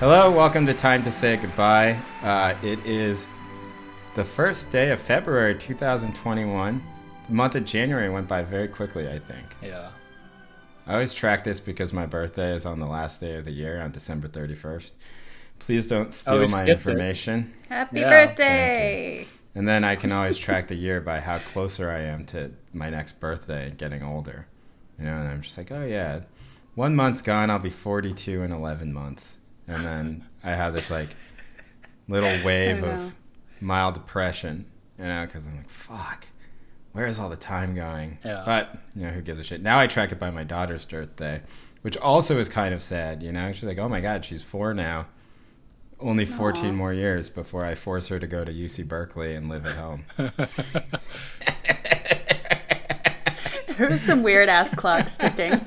Hello, welcome to Time to Say Goodbye. Uh, it is the first day of February 2021. The month of January went by very quickly, I think. Yeah. I always track this because my birthday is on the last day of the year, on December 31st. Please don't steal we my skipped it. information. Happy Yeah, birthday! And then I can always track the year by how closer I am to my next birthday and getting older. You know, and I'm just like, oh yeah, one month's gone, I'll be 42 in 11 months. And then I have this like little wave of mild depression, you know, because I'm like, fuck, where is all the time going? Yeah. But, you know, who gives a shit? Now I track it by my daughter's birthday, which also is kind of sad, you know? She's like, oh my God, she's four now. Only 14 Aw. more years before I force her to go to UC Berkeley and live at home. There was some weird ass clock ticking.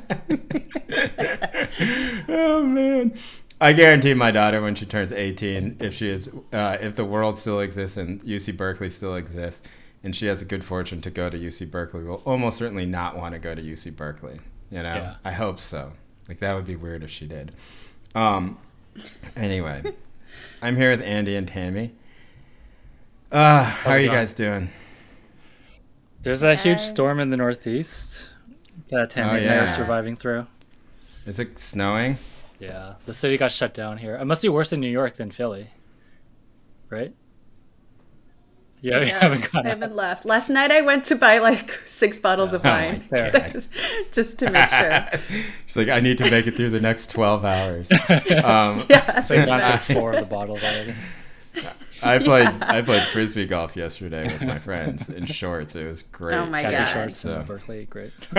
oh man. I guarantee my daughter when she turns 18 if she is uh, if the world still exists and UC Berkeley still exists and she has a good fortune to go to UC Berkeley will almost certainly not want to go to UC Berkeley. You know? Yeah. I hope so. Like that would be weird if she did. Um anyway, I'm here with Andy and Tammy. Uh, how it are you going? guys doing? There's a huge storm in the northeast that Tammy Oh, and I are surviving through. Is it snowing? Yeah, the city got shut down here. It must be worse in New York than Philly, right? Yeah, we Yeah, haven't I gone. out. haven't left. Last night I went to buy like six bottles of Oh, wine fair. 'cause I just, just to make sure. She's like, I need to make it through the next 12 hours. Um, Yeah. So I've gone through four of the bottles already. I played I played frisbee golf yesterday with my friends in shorts. It was great. Oh my Khaki God. shorts So- in Berkeley, great.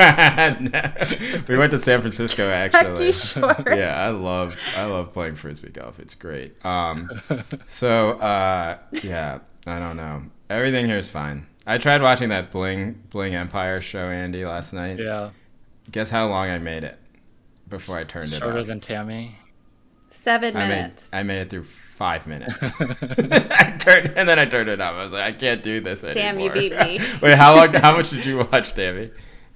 we went to San Francisco actually. Khaki shorts. Yeah, I love I love playing frisbee golf. It's great. Um, so uh, yeah, I don't know. Everything here is fine. I tried watching that Bling Bling Empire show, Andy, last night. Yeah, Guess how long I made it before I turned it off. shorter off. than Tammy. Seven I made minutes. I made it through five minutes. I turned and then I turned it off. I was like, I can't do this anymore. Damn, you beat me. Wait, how long? How much did you watch, Tammy?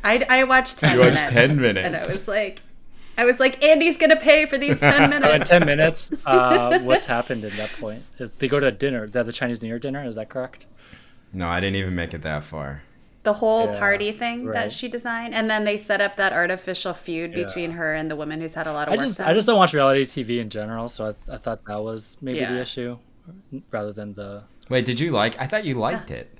I, I watched ten You watched minutes. 10 minutes. And I was like, I was like, Andy's gonna pay for these ten Oh, in minutes. ten minutes, uh, what's happened in that point? Is they go to dinner. They have the Chinese New Year dinner. Is that correct? No, I didn't even make it that far. The whole Yeah, party thing right. that she designed, and then they set up that artificial feud Yeah. between her and the woman who's had a lot of I just done. I just don't watch reality TV in general, so I, I thought that was maybe the issue, rather than the. Wait, did you like? I thought you liked it.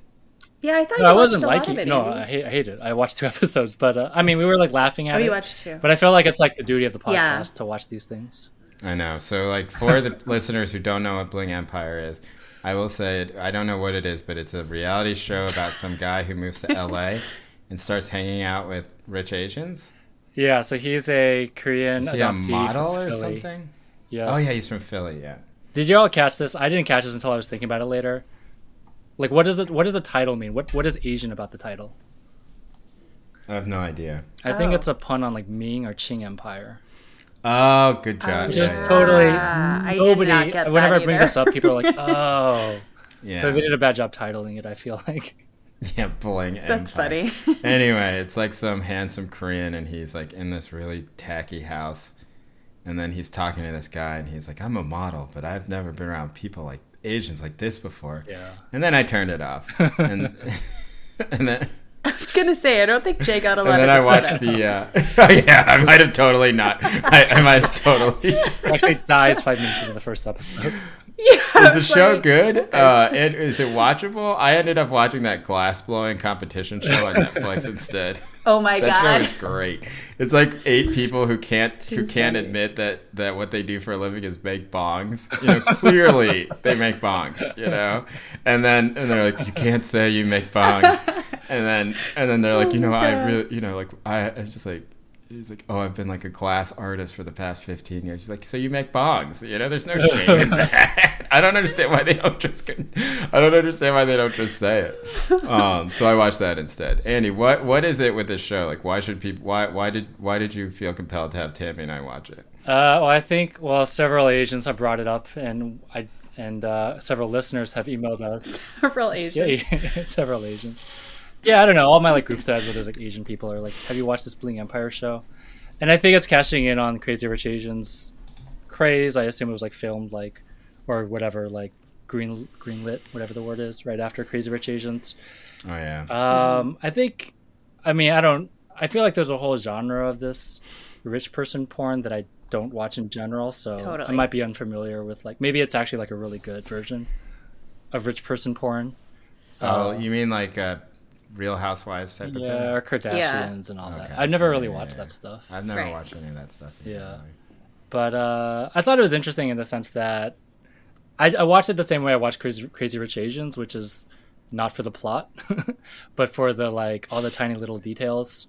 yeah, I thought No, you I wasn't liking. it. no, I hate, I hate it. I watched two episodes, but uh, I mean, we were like laughing at Oh, it. you watched two. But I feel like it's like the duty of the podcast Yeah. to watch these things. I know. So, like, for the listeners who don't know what Bling Empire is, I will say it, I don't know what it is, but it's a reality show about some guy who moves to LA and starts hanging out with rich Asians. Yeah, so he's a Korean Is he a adoptee model from or Philly. something? Yes. Oh yeah, he's from Philly. Yeah. Did you all catch this? I didn't catch this until I was thinking about it later. Like, what does it? What does the title mean? What What is Asian about the title? I have no idea. I think Oh. it's a pun on like Ming or Qing Empire. Oh, good job. Which yeah, is yeah, totally Ah, I did nobody. not get whenever that I bring this up, people are like, "Oh." yeah. So they did a bad job titling it. I feel like. yeah, Bling That's Empire. funny. anyway, it's like some handsome Korean, and he's like in this really tacky house, and then he's talking to this guy, and he's like, "I'm a model, but I've never been around people like Asians like this before." Yeah. And then I turned it off, and and then I was gonna say I don't think Jay got a lot and then of I watched the. Uh, oh yeah, I might have totally not. I, I might have totally. Actually, dies five minutes into the first episode. Yeah, Is the show like, good? Uh, it, is it watchable? I ended up watching that glass blowing competition show on Netflix instead. Oh my That god. show is great. It's like eight people who can't who can't admit that that what they do for a living is make bongs. You know, clearly they make bongs. You know, and then and they're like, you can't say you make bongs. And then and then they're like, Oh you know, I really, you know, like I it's just like. He's like, oh, I've been like a glass artist for the past 15 years. She's like, so you make bongs? You know, there's no shame in that. I don't understand why they don't just. I don't understand why they don't just say it. Um, so I watched that instead. Andy, what what is it with this show? Like, why should people? Why why did why did you feel compelled to have Tammy and I watch it? Uh, well, I think well, several agents have brought it up, and I and uh, several listeners have emailed us. Several Asian. Yeah, several Asians. Yeah, I don't know. All my like group threads where there's like Asian people are like, "Have you watched this Bling Empire show?" And I think it's cashing in on Crazy Rich Asians craze. I assume it was like filmed like, or whatever, like green greenlit, whatever the word is, right after Crazy Rich Asians. Oh yeah. Um, I think, I mean, I don't. I feel like there's a whole genre of this rich person porn that I don't watch in general, so I might be unfamiliar with like maybe it's actually like a really good version of rich person porn. oh, uh, you mean like uh, Real Housewives type of Yeah, or thing? Kardashians and all Okay. that. I've never really Yeah, watched yeah, that stuff. I've never Right. watched any of that stuff. either, Yeah. But uh, I thought it was interesting in the sense that I, I watched it the same way I watched Crazy, Crazy Rich Asians, which is not for the plot, but for the like all the tiny little details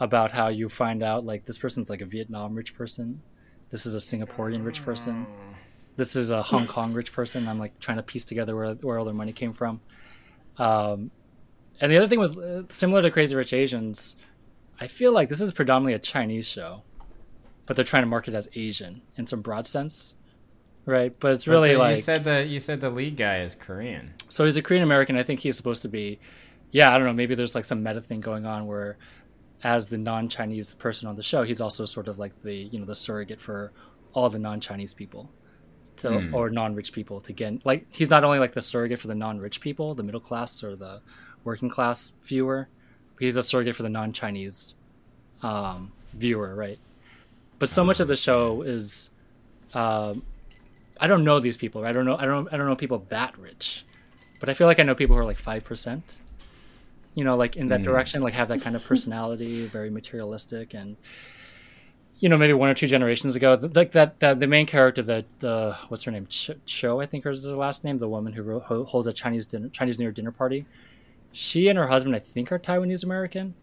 about how you find out like this person's like a Vietnam rich person, this is a Singaporean rich person, this is a Hong Kong rich person. I'm like trying to piece together where where all their money came from. Um, and the other thing with uh, similar to Crazy Rich Asians, I feel like this is predominantly a Chinese show but they're trying to market it as Asian in some broad sense, right? But it's really like you said the you said the lead guy is Korean. so he's a Korean American. I think he's supposed to be, yeah, I don't know. Maybe there's like some meta thing going on where, as the non-Chinese person on the show, he's also sort of like the you know the surrogate for all the non-Chinese people, so Hmm. or non-rich people to get like he's not only like the surrogate for the non-rich people, the middle class or the working class viewer, he's the surrogate for the non-Chinese um, viewer, right? But so much of the show is, um, I don't know these people. Right? I don't know. I don't. I don't know people that rich, but I feel like I know people who are like five percent. You know, like in that Mm. direction, like have that kind of personality, very materialistic, and you know, maybe one or two generations ago, like that, that the main character, that uh, what's her name, Ch- Cho, I think hers is her last name, the woman who, ro- who holds a Chinese dinner, Chinese New Year dinner party. She and her husband, I think, are Taiwanese American,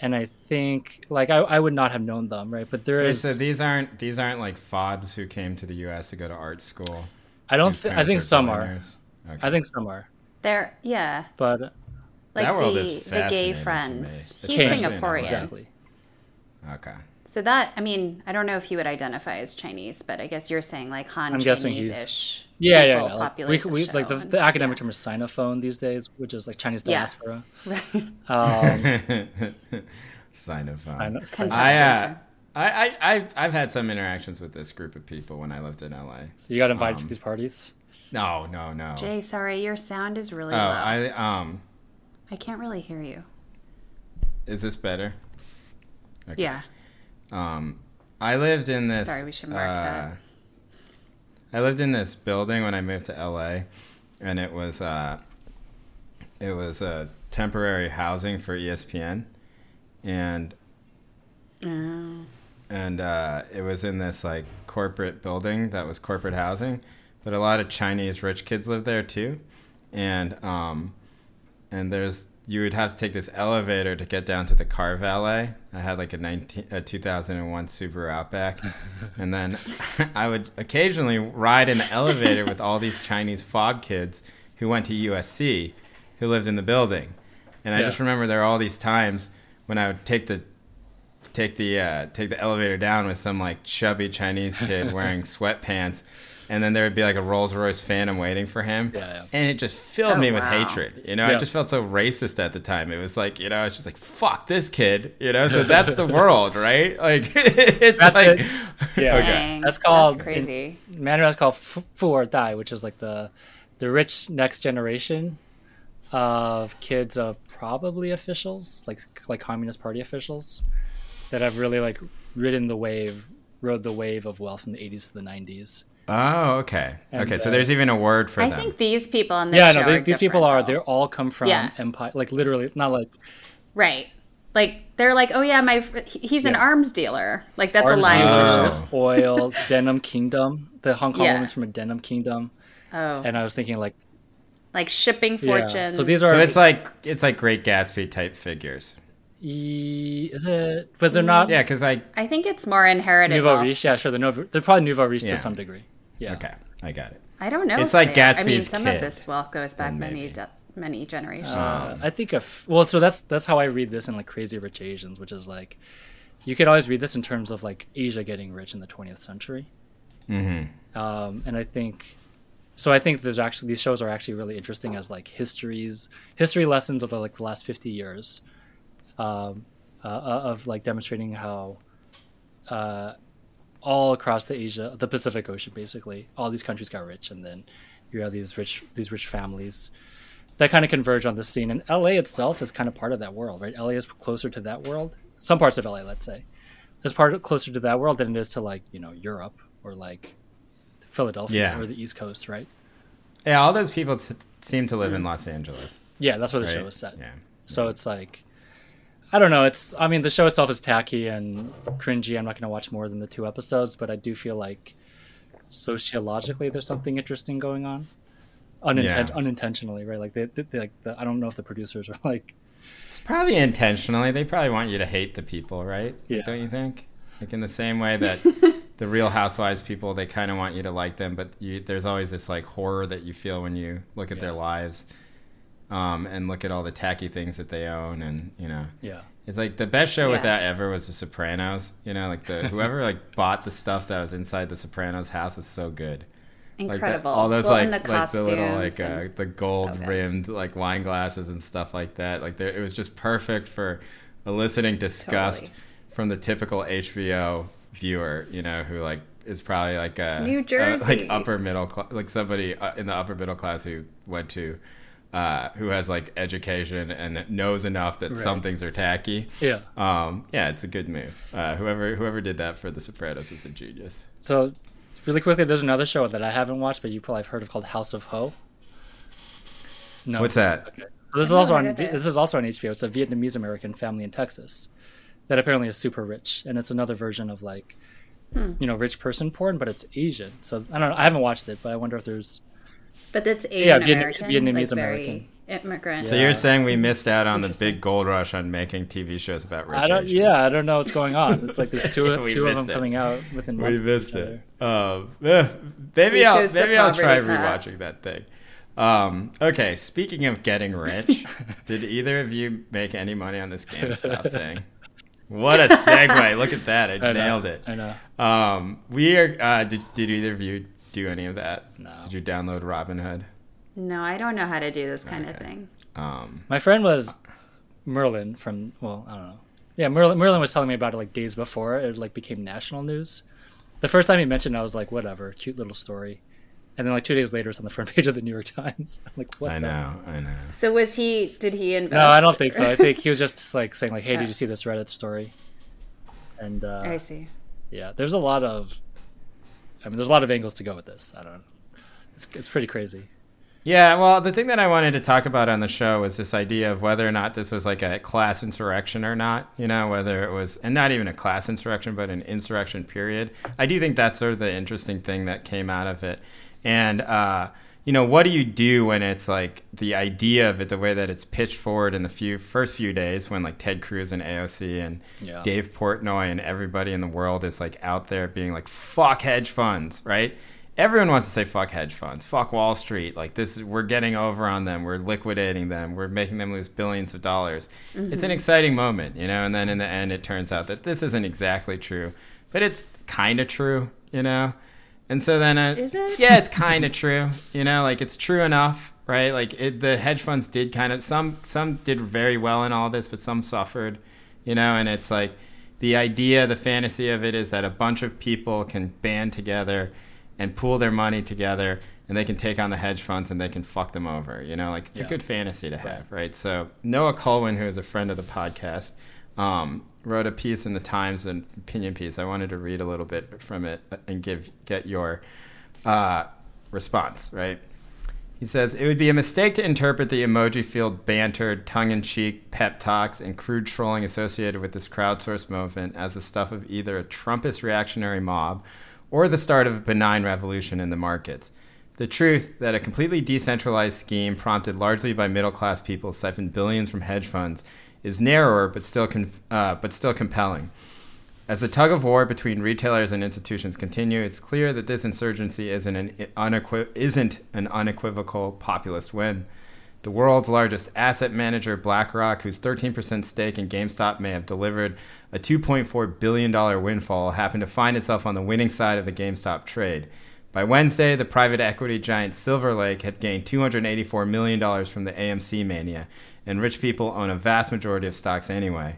and I think like I, I would not have known them, right? But there Wait, so these aren't these aren't like fobs who came to the U.S. to go to art school. I don't, whose th- I think are some are. Okay. I think some are, They're yeah, but like That world the is the gay fascinating to friend. me, He's especially Singaporean. exactly. okay. So that I mean, I don't know if he would identify as Chinese, but I guess you're saying like Han I'm guessing he's- Chinese-ish. Yeah, yeah, yeah. Like, we, populate we, like the, show, the academic and- term is Sinophone these days, which is like Chinese Yeah. diaspora. Right. Um, Sign of. Sino- Sino- I, uh, Contestant. I, I, I, I've had some interactions with this group of people when I lived in LA. so you got invited Um, to these parties. No, no, no. Jay, sorry, your sound is really oh, low. I, um, I can't really hear you. is this better? Okay. Yeah. Um, I lived in this. Sorry, we should mark that. I lived in this building when I moved to LA, and it was uh, it was uh, temporary housing for ESPN, and Oh. and uh, it was in this like corporate building that was corporate housing, but a lot of Chinese rich kids lived there too, and um, and there's you would have to take this elevator to get down to the car valet. I had like a 19, a 2001 Subaru Outback, and then I would occasionally ride in the elevator with all these Chinese fob kids who went to USC, who lived in the building, and I Yeah. just remember there are all these times when I would take the take the uh, take the elevator down with some like chubby Chinese kid wearing sweatpants, and then there would be like a Rolls Royce Phantom waiting for him, Yeah, yeah. and it just filled Oh, me with wow. hatred. You know, I just felt so racist at the time. It was like you know, it's just like fuck this kid. You know, so that's the world, right? Like it's That's like it. Yeah. okay. That's called- That's crazy. Mandarin is called Fu Fu or Die, which is like the the rich next generation of kids of probably officials, like like Communist Party officials, that have really like ridden the wave, rode the wave of wealth from the 80s to the 90s. Oh, okay, And, okay. So uh, there's even a word for I them. think these people in this yeah, show no, they, are these people are though. they all come from Yeah. empire, like literally, not like right. Like they're like, oh yeah, my fr- he- he's an arms dealer. Like that's arms a line dealer. Oh. oil, denim kingdom. The Hong Kong Yeah. woman's from a denim kingdom, Oh, and I was thinking like, like shipping yeah. So these are so it's like it's like Great Gatsby type figures. E- is it? But they're not Yeah, because I I think it's more inherited. nouveau wealth. riche. Yeah, sure. They're, nouveau, they're probably nouveau riche Yeah. to some degree. Yeah. okay, I got it. I don't know. It's like they are. I mean, some kid, of this wealth goes back then many de- many generations. Uh, I think if well, so that's that's how I read this in like Crazy Rich Asians, which is like you could always read this in terms of like Asia getting rich in the 20th century. Mm-hmm. um, and I think so. I think there's actually these shows are actually really interesting as like histories, history lessons of the, like the last fifty years, um, uh, of like demonstrating how uh, all across the Asia, the Pacific Ocean, basically, all these countries got rich, and then you have these rich these rich families that kind of converge on the scene. And LA itself is kind of part of that world, right? LA is closer to that world. Some parts of LA, let's say, is part closer to that world than it is to like you know Europe or like Philadelphia Yeah. or the East Coast, right? Yeah, all those people t- seem to live in mm. Los Angeles. Yeah, that's where the Right? show is set. Yeah. So it's like, I don't know. It's I mean the show itself is tacky and cringy. I'm not going to watch more than the two episodes, but I do feel like sociologically there's something interesting going on, Uninten- Yeah. unintentionally, right? Like they, they, they like the, I don't know if the producers are like, It's probably intentionally. They probably want you to hate the people, right? Yeah. Don't you think? Like in the same way that the Real Housewives people, they kind of want you to like them, but you, there's always this like horror that you feel when you look at their lives, um, and look at all the tacky things that they own, and you know, yeah, it's like the best show with that ever was The Sopranos. You know, like the whoever like bought the stuff that was inside the Sopranos house was so good. Like that- Incredible. all those well, like the like the little like uh, the gold good. rimmed like wine glasses and stuff like that. Like there, it was just perfect for eliciting disgust Totally. from the typical HBO viewer. You know, who like is probably like a New a- Jersey. like upper middle cl- like somebody uh, in the upper middle class who went to. Uh, who has like education and knows enough that some things are tacky. yeah. Um, yeah, it's a good move. Uh, whoever whoever did that for The Sopranos was a genius. So really quickly, there's another show that I haven't watched, but you probably have heard of called House of Ho. No. What's that? Okay. So this is I've also on heard this is also on HBO. It's a Vietnamese American family in Texas that apparently is super rich, and it's another version of like Hmm. you know rich person porn, but it's Asian. So I don't know. I haven't watched it, but I wonder if there's But that's Yeah, Asian Vietnam- American, Vietnamese like very American. immigrant. So Yeah. you're saying we missed out on the big gold rush on making TV shows about rich I don't. Asians. Yeah, I don't know what's going on. It's like there's two We two of them it. coming out within we months. of missed each it. Um, maybe We I'll maybe I'll try path. rewatching that thing. Um, okay, speaking of getting rich, did either of you make any money on this GameStop thing? What a segue! Look at that, I, I know, nailed it. I know. Um, we are. Uh, did did either of you do any of that? No. Did you download Robinhood? No, I don't know how to do this kind of thing. Um, My friend was Merlin from well, I don't know. Yeah, Merlin Merlin was telling me about it like days before it like became national news. The first time he mentioned it, I was like, whatever, cute little story. And then like two days later it's on the front page of the New York Times. I'm like, what I the- know, I know. So was he? Did he invest? No, I don't think so. I think he was just like saying like, Hey, did you see this Reddit story? And uh I see. yeah, there's a lot of I mean there's a lot of angles to go with this. I don't it's it's pretty crazy. Yeah, well, the thing that I wanted to talk about on the show was this idea of whether or not this was like a class insurrection or not. You know, whether it was, and not even a class insurrection, but an insurrection period. I do think that's sort of the interesting thing that came out of it. And, uh, you know, what do you do when it's like the idea of it, the way that it's pitched forward in the few first few days when like Ted Cruz and AOC and Yeah. Dave Portnoy and everybody in the world is like out there being like, fuck hedge funds, right? Everyone wants to say fuck hedge funds, fuck Wall Street. Like this, we're getting over on them. We're liquidating them. We're making them lose billions of dollars. It's an mm-hmm. exciting moment, you know. And then in the end, it turns out that this isn't exactly true, but it's kind of true, you know. And so then, uh, Is it? yeah, it's kind of true, you know. Like it's true enough, right? Like it, the hedge funds did kind of some some did very well in all this, but some suffered, you know. And it's like the idea, the fantasy of it is that a bunch of people can band together and pool their money together and they can take on the hedge funds and they can fuck them over. You know, like it's a good fantasy to have, right? So Noah Kulwin, who is a friend of the podcast, um, wrote a piece in the Times, an opinion piece. I wanted to read a little bit from it and give get your uh, response, right? He says it would be a mistake to interpret the emoji filled banter, tongue in cheek pep talks, and crude trolling associated with this crowdsourced movement as the stuff of either a Trumpist reactionary mob or the start of a benign revolution in the markets. The truth that a completely decentralized scheme prompted largely by middle class people siphoned billions from hedge funds is narrower but still, uh, but still compelling. As the tug of war between retailers and institutions continue, it's clear that this insurgency isn't an, isn't an unequivocal populist win. The world's largest asset manager, BlackRock, whose 13% stake in GameStop may have delivered a $2.4 billion windfall, happened to find itself on the winning side of the GameStop trade. By Wednesday, the private equity giant Silver Lake had gained $284 million from the AMC mania, and rich people own a vast majority of stocks anyway.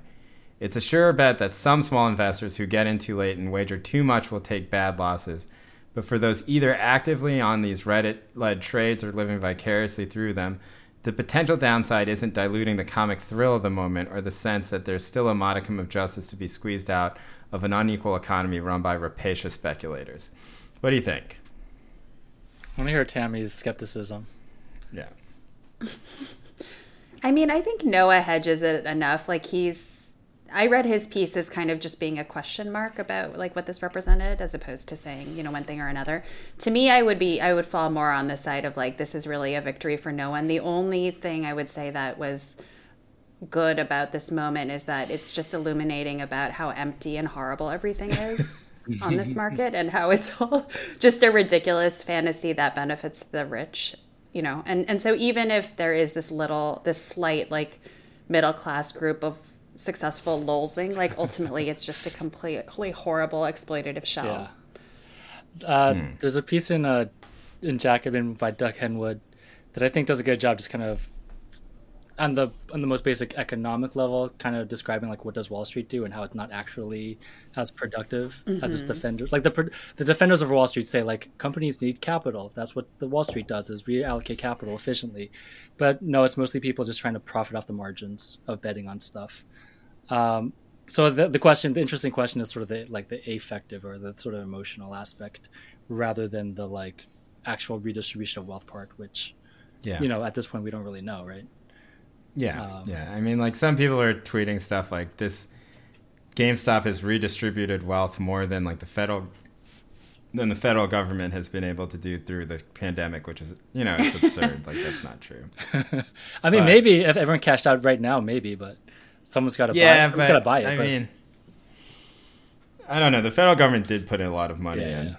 It's a sure bet that some small investors who get in too late and wager too much will take bad losses. But for those either actively on these Reddit led trades or living vicariously through them, the potential downside isn't diluting the comic thrill of the moment or the sense that there's still a modicum of justice to be squeezed out of an unequal economy run by rapacious speculators. What do you think? I want to hear Tammy's skepticism. Yeah. I mean, I think Noah hedges it enough. Like he's I read his piece as kind of just being a question mark about like what this represented as opposed to saying, you know, one thing or another. To me, I would be I would fall more on the side of like this is really a victory for no one. The only thing I would say that was good about this moment is that it's just illuminating about how empty and horrible everything is on this market and how it's all just a ridiculous fantasy that benefits the rich, you know. And and so even if there is this little this slight like middle class group of successful lulzing. Like ultimately, it's just a completely horrible exploitative shell. Yeah. Uh, hmm. There's a piece in uh, in Jacobin by Doug Henwood that I think does a good job, just kind of on the on the most basic economic level, kind of describing like what does Wall Street do and how it's not actually as productive mm-hmm. as its mm-hmm. defenders. Like the the defenders of Wall Street say, like companies need capital. That's what the Wall Street does is reallocate capital efficiently. But no, it's mostly people just trying to profit off the margins of betting on stuff. Um, so the, the question, the interesting question is sort of the like the affective or the sort of emotional aspect, rather than the like actual redistribution of wealth part, which, yeah, you know, at this point we don't really know, right? Yeah, um, yeah. I mean, like some people are tweeting stuff like this. GameStop has redistributed wealth more than like the federal than the federal government has been able to do through the pandemic, which is you know it's absurd. like that's not true. I mean, but, maybe if everyone cashed out right now, maybe, but Someone's got to yeah, buy. Someone's got to buy it. I but... mean, I don't know. The federal government did put in a lot of money yeah, in, yeah.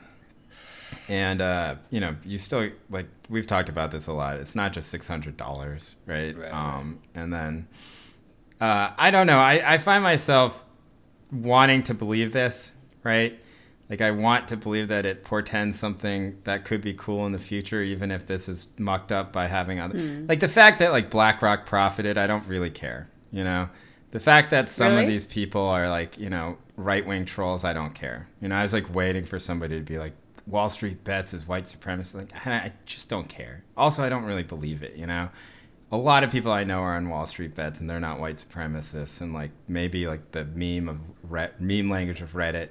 and uh, you know, you still like we've talked about this a lot. It's not just six hundred dollars, right? right? Um, and then uh, I don't know. I, I find myself wanting to believe this, right? Like I want to believe that it portends something that could be cool in the future, even if this is mucked up by having other. Mm. Like the fact that like BlackRock profited, I don't really care. You know, the fact that some really? of these people are like, you know, right wing trolls, I don't care. You know, I was like waiting for somebody to be like, Wall Street bets is white supremacist. Like, I just don't care. Also, I don't really believe it. You know, a lot of people I know are on Wall Street bets, and they're not white supremacists. And like maybe like the meme of Re- meme language of Reddit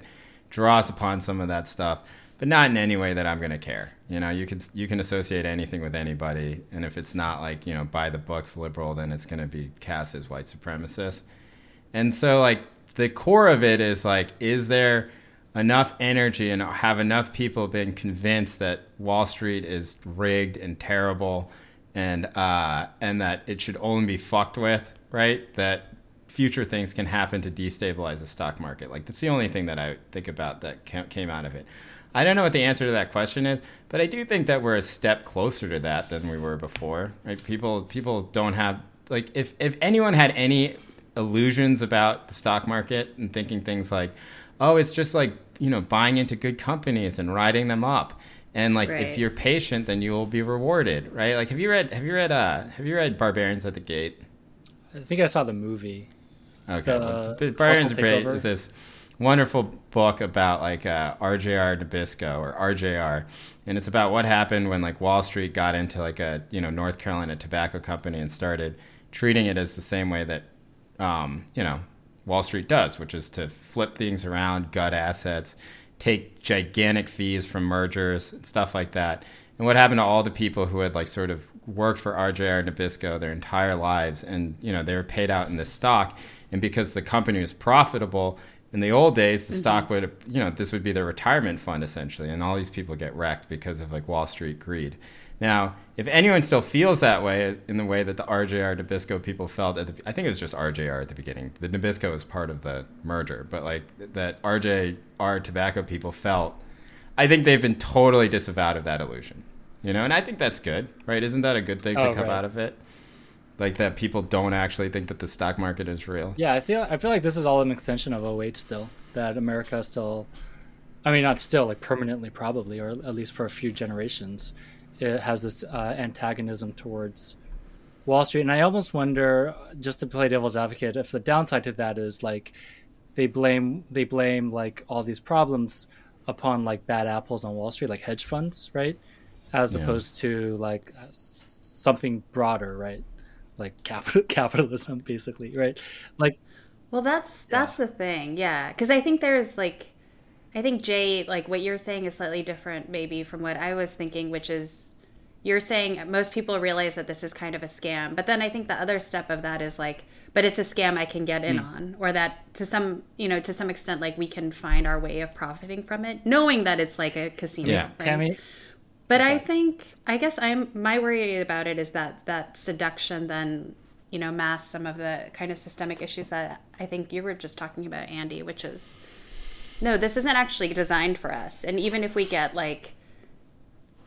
draws upon some of that stuff but not in any way that I'm going to care. You know, you can you can associate anything with anybody, and if it's not like you know by the books liberal, then it's going to be cast as white supremacist. And so, like the core of it is like, is there enough energy and have enough people been convinced that Wall Street is rigged and terrible, and uh, and that it should only be fucked with, right? That future things can happen to destabilize the stock market. Like that's the only thing that I think about that came out of it. I don't know what the answer to that question is, but I do think that we're a step closer to that than we were before. Right? People people don't have like if if anyone had any illusions about the stock market and thinking things like, oh, it's just like you know buying into good companies and riding them up. And like, right. if you're patient, then you will be rewarded, right? Like, have you read? Have you read? Uh, have you read Barbarians at the Gate? I think I saw the movie. Okay, the, well, Barbarians at the Gate is this wonderful book about like uh, RJR Nabisco or RJR, and it's about what happened when like Wall Street got into like a you know North Carolina tobacco company and started treating it as the same way that um, you know Wall Street does, which is to flip things around, gut assets, take gigantic fees from mergers and stuff like that. And what happened to all the people who had like sort of worked for RJR Nabisco their entire lives, and you know they were paid out in this stock, and because the company was profitable in the old days, the mm-hmm. stock would, you know, this would be their retirement fund essentially, and all these people get wrecked because of like Wall Street greed. Now, if anyone still feels that way in the way that the RJR Nabisco people felt at the, I think it was just RJR at the beginning. The Nabisco was part of the merger, but like that RJR tobacco people felt, I think they've been totally disavowed of that illusion. You know, and I think that's good, right? Isn't that a good thing oh, to come right. out of it? like that people don't actually think that the stock market is real. Yeah, I feel I feel like this is all an extension of 08 still. That America still I mean not still like permanently probably or at least for a few generations it has this uh, antagonism towards Wall Street, and I almost wonder, just to play devil's advocate, if the downside to that is like they blame they blame like all these problems upon like bad apples on Wall Street, like hedge funds, right? As Yeah. opposed to like something broader, right? Like capital capitalism, basically, right? Like Well, that's that's the thing, yeah. Because I think there's like, I think Jay, like what you're saying is slightly different, maybe from what I was thinking, which is you're saying most people realize that this is kind of a scam, but then I think the other step of that is like, but it's a scam I can get in mm. on, or that to some, you know, to some extent, like we can find our way of profiting from it, knowing that it's like a casino. Yeah. right? Tammy, But I think I guess I'm my worry about it is that that seduction then you know masks some of the kind of systemic issues that I think you were just talking about, Andy, which is no, this isn't actually designed for us, and even if we get like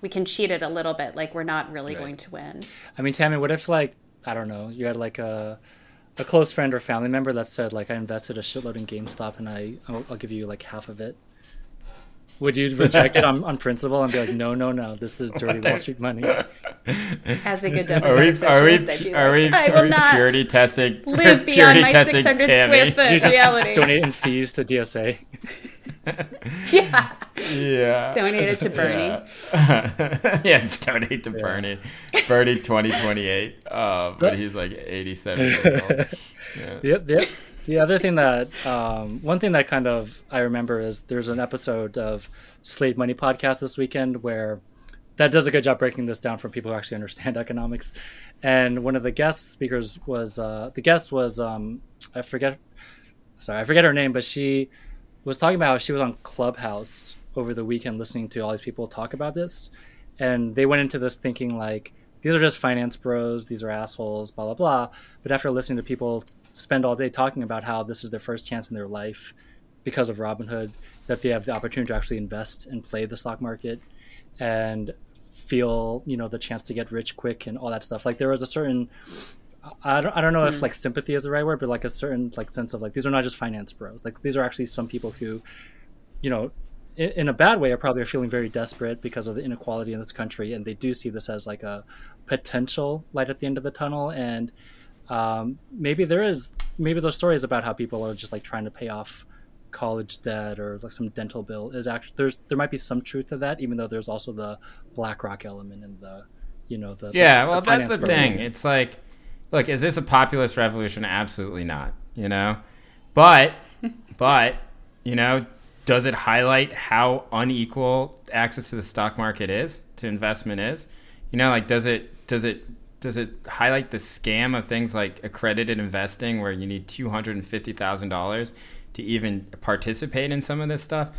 we can cheat it a little bit, like we're not really Right. going to win. I mean, Tammy, what if like I don't know, you had like a a close friend or family member that said like I invested a shitload in GameStop and I I'll, I'll give you like half of it. Would you reject it on, on principle and be like, no, no, no, this is dirty Wall Street money? As a good Are we are we socialist, I'd are we, like, I are will we not purity testing live purity beyond my 600 Tammy? square foot You just reality. donate in fees to DSA. yeah, Yeah. donate it to Bernie. Yeah, yeah donate to Bernie. Bernie 2028. Uh, but he's like 87 years old. Yeah. The, the, the other thing that um, one thing that kind of I remember is there's an episode of Slate Money podcast this weekend where that does a good job breaking this down for people who actually understand economics. And one of the guest speakers was uh, the guest was um, I forget sorry I forget her name, but she was talking about how she was on Clubhouse over the weekend listening to all these people talk about this, and they went into this thinking like these are just finance bros, these are assholes, blah blah blah. But after listening to people spend all day talking about how this is their first chance in their life because of Robinhood, that they have the opportunity to actually invest and play the stock market and feel you know the chance to get rich quick and all that stuff. Like there was a certain I don't, I don't know if like sympathy is the right word, but like a certain like sense of like these are not just finance bros. Like these are actually some people who, you know, in, in a bad way are probably feeling very desperate because of the inequality in this country, and they do see this as like a potential light at the end of the tunnel. And um, maybe there is maybe those stories about how people are just like trying to pay off college debt or like some dental bill is actually there's there might be some truth to that, even though there's also the BlackRock element and the you know the Yeah, the well, that's the thing. It's like, look, is this a populist revolution? Absolutely not. You know, but, but, you know, does it highlight how unequal access to the stock market is, to investment is? You know, like, does it, does it, does it highlight the scam of things like accredited investing, where you need two hundred and fifty thousand dollars to even participate in some of this stuff?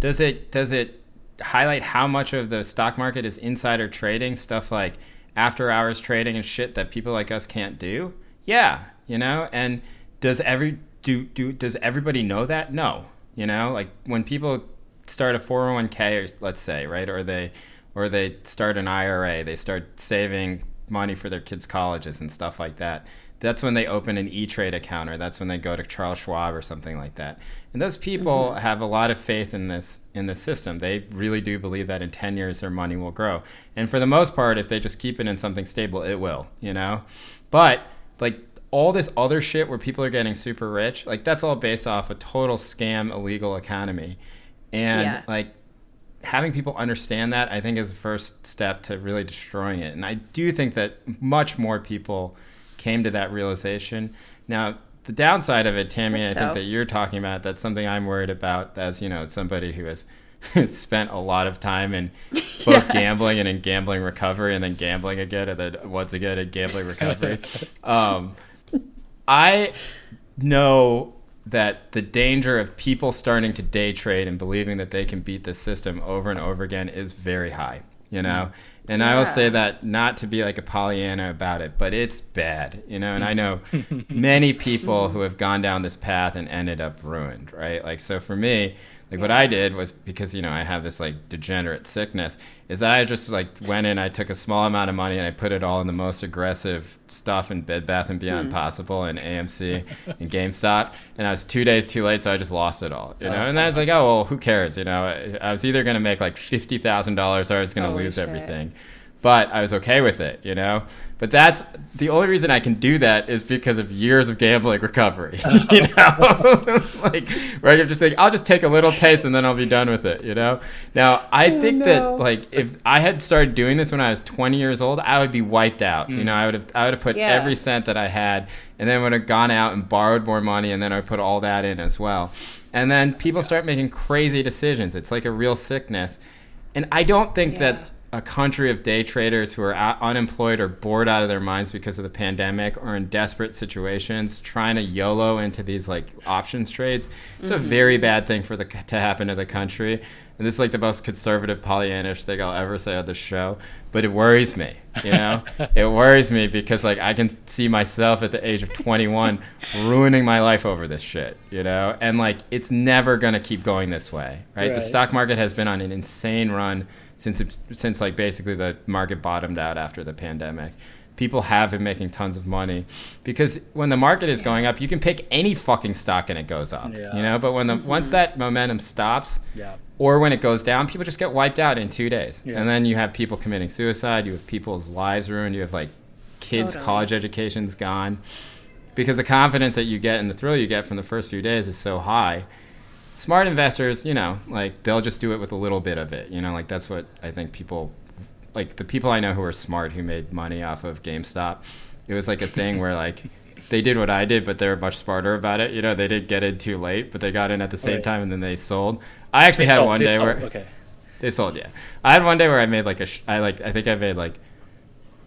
Does it, does it highlight how much of the stock market is insider trading, stuff like after hours trading and shit that people like us can't do? Yeah, you know, and does every do do does everybody know that? No. You know, like when people start a 401k or let's say, right? Or they or they start an IRA, they start saving money for their kids' colleges and stuff like that. That's when they open an E-Trade account or that's when they go to Charles Schwab or something like that. And those people mm-hmm. have a lot of faith in this in the system. They really do believe that in 10 years their money will grow. And for the most part if they just keep it in something stable, it will, you know? But like all this other shit where people are getting super rich, like that's all based off a total scam illegal economy. And Yeah. like having people understand that I think is the first step to really destroying it. And I do think that much more people came to that realization. Now, the downside of it, Tammy, I think so. that you're talking about, that's something I'm worried about as, you know, somebody who has spent a lot of time in both Yeah. gambling and in gambling recovery and then gambling again and then once again in gambling recovery. um, I know that the danger of people starting to day trade and believing that they can beat the system over and over again is very high, you know? And I will say that not to be like a Pollyanna about it, but it's bad, you know? And I know many people who have gone down this path and ended up ruined, right? Like, so for me, like what I did was because you know I have this like degenerate sickness is that I just like went in I took a small amount of money and I put it all in the most aggressive stuff in Bed Bath and Beyond hmm. possible and AMC and GameStop. And I was two days too late so I just lost it all you know? And then I was like oh well who cares? You know I, I was either gonna make like fifty thousand dollars or I was gonna Holy lose shit. everything. But I was okay with it, you know. But that's the only reason I can do that is because of years of gambling recovery. Oh. you know, like where I'm just like, I'll just take a little taste and then I'll be done with it. You know. Now I Oh, think no. that like if I had started doing this when I was 20 years old, I would be wiped out. You mm. know, I would have I would have put Yeah. every cent that I had, and then would have gone out and borrowed more money, and then I would put all that in as well. And then people start making crazy decisions. It's like a real sickness. And I don't think Yeah. that a country of day traders who are unemployed or bored out of their minds because of the pandemic or in desperate situations trying to YOLO into these like options trades. It's a mm-hmm. very bad thing for the to happen to the country. And this is like the most conservative Pollyannish thing I'll ever say on the show, but it worries me. You know, it worries me because like I can see myself at the age of 21 ruining my life over this shit. You know, and like it's never gonna keep going this way, right? The stock market has been on an insane run since it, since like basically the market bottomed out after the pandemic. People have been making tons of money because when the market is going up, you can pick any fucking stock and it goes up. Yeah. You know, but when the once mm-hmm. that momentum stops, Yeah. or when it goes down, people just get wiped out in two days. Yeah. And then you have people committing suicide. You have people's lives ruined. You have like kids' Totally. college education's gone because the confidence that you get and the thrill you get from the first few days is so high. Smart investors, you know, like they'll just do it with a little bit of it. You know, like that's what I think people, like the people I know who are smart who made money off of GameStop. It was like a thing where like they did what I did, but they were much smarter about it. You know, they didn't get in too late, but they got in at the same Right. time and then they sold. I actually They had sold- one day sold, where okay. they sold, yeah. I had one day where I made like a, sh- I like, I think I made like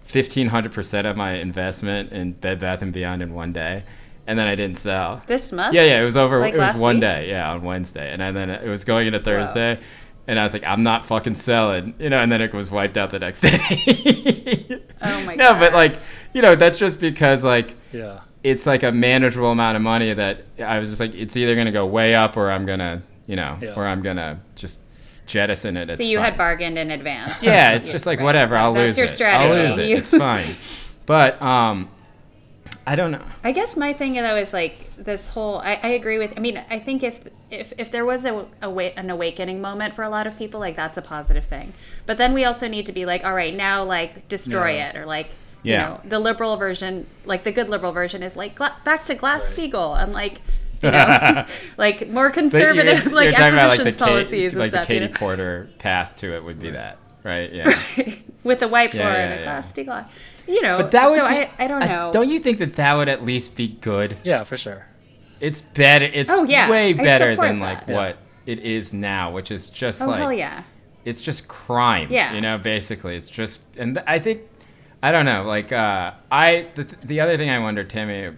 fifteen hundred percent of my investment in Bed Bath and Beyond in one day, and then I didn't sell. This month? Yeah, yeah, it was over. Like it was one week? day, yeah, on Wednesday, and then it was going into Thursday, and I was like, I'm not fucking selling, you know, and then it was wiped out the next day. Oh my god. No, but like, you know, that's just because like Yeah. it's like a manageable amount of money that I was just like, it's either gonna go way up or I'm gonna, you know, Yeah. or I'm gonna just jettison it. It's So you fine. had bargained in advance. Yeah, it's just like Right. whatever. I'll That's lose your it. strategy. I'll lose it. It's fine. But um, I don't know. I guess my thing though is like this whole. I, I agree with. I mean, I think if if if there was a, a wa- an awakening moment for a lot of people, like that's a positive thing. But then we also need to be like, all right, now like destroy Yeah. it or like. Yeah. You know, the liberal version, like the good liberal version, is like gla- back to Glass Steagall and like, you know, like more But you're- conservative, like you're talking about, acquisitions the Kate- policies and like stuff. the you Katie know? Porter path to it would be that, right? Yeah. with a whiteboard Yeah, yeah, and a yeah. Glass Steagall. You know, But that would so be, I, I don't know. Don't you think that that would at least be good? Yeah, for sure. It's better. It's Oh, yeah. way better support than like that. what it is now, which is just oh like hell yeah! it's just crime. Yeah. You know, basically, it's just, and th- I think, I don't know, like, uh, I, the, the other thing I wonder, Tammy,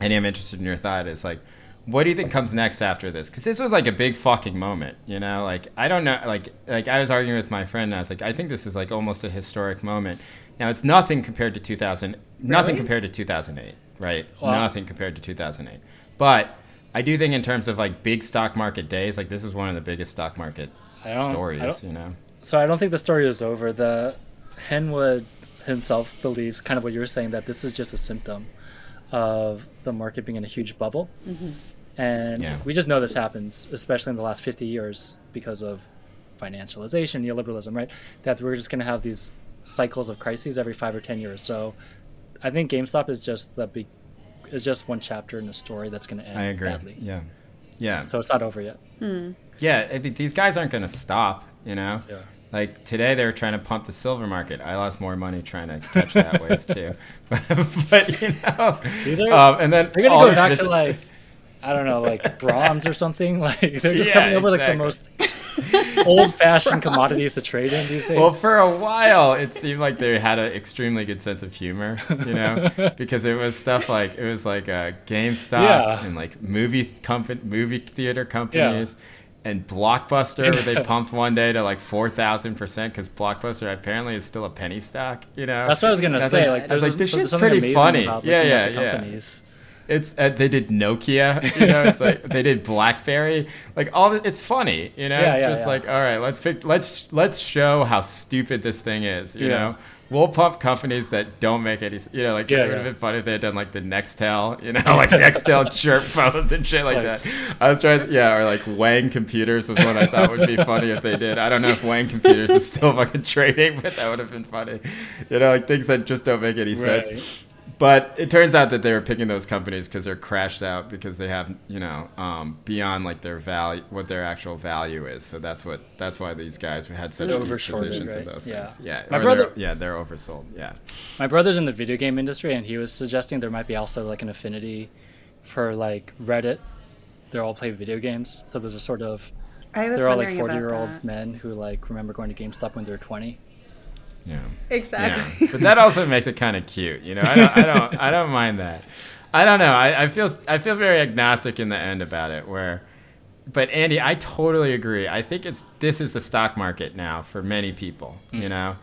and I'm interested in your thought is like, what do you think comes next after this? Because this was like a big fucking moment, you know. Like I don't know, like like I was arguing with my friend, and I was like, I think this is like almost a historic moment. Now it's nothing compared to 2000, nothing compared to 2008, right? Wow. Nothing compared to 2008. But I do think in terms of like big stock market days, like this is one of the biggest stock market I don't- I stories, don't- you know. So I don't think the story is over. The Henwood himself believes kind of what you were saying that this is just a symptom of the market being in a huge bubble, mm-hmm. And Yeah. we just know this happens, especially in the last fifty years because of financialization, neoliberalism, right? That we're just going to have these cycles of crises every five or ten years. So I think GameStop is just the big is just one chapter in a story that's going to end I agree. badly. Yeah, yeah, So it's not over yet. yeah. I these guys aren't going to stop. You know, Yeah. like today they were trying to pump the silver market. I lost more money trying to catch that wave too. But, but you know, These are- um, and then They're gonna go back to like I don't know, like bronze or something. Like they're just Yeah, coming over with like the most old-fashioned commodities to trade in these days. Well, for a while, it seemed like they had an extremely good sense of humor, you know, because it was stuff like it was like uh, GameStop Yeah. and like movie company, movie theater companies, and Blockbuster. where they pumped one day to like four thousand percent because Blockbuster apparently is still a penny stock, you know. That's what I was gonna That's say. like- Like, there's, like, this some- shit's something pretty amazing funny. about Yeah, yeah, the yeah. companies. It's uh, they did Nokia, you know. It's like they did BlackBerry. Like all, the, it's funny, you know. Yeah, it's yeah, just yeah. like, all right, let's pick, let's let's show how stupid this thing is, you know. We'll pump companies that don't make any, you know, like Yeah, it would have been funny if they had done like the Nextel, you know, like Nextel chirp phones and shit like, like- that. I was trying, yeah, or like Wang Computers was one I thought would be funny if they did. I don't know if Wang Computers is still fucking trading, but that would have been funny, you know, like things that just don't make any sense. Right. But it turns out that they were picking those companies because they're crashed out because they have, you know, um, beyond like their value, what their actual value is. So that's what that's why these guys had such They're huge overshorted, positions in those Yeah. things. Yeah, My Or brother- they're- yeah, they're oversold. Yeah, My brother's in the video game industry, and he was suggesting there might be also like an affinity for like Reddit. They all play video games, so there's a sort of I was they're all like forty year old that. men who like remember going to GameStop when they were twenty. Yeah. Exactly. Yeah, but that also makes it kind of cute, you know. I don't, I don't, I don't mind that. I don't know. I, I feel, I feel very agnostic in the end about it. Where, but Andy, I totally agree. I think it's this is the stock market now for many people. You know,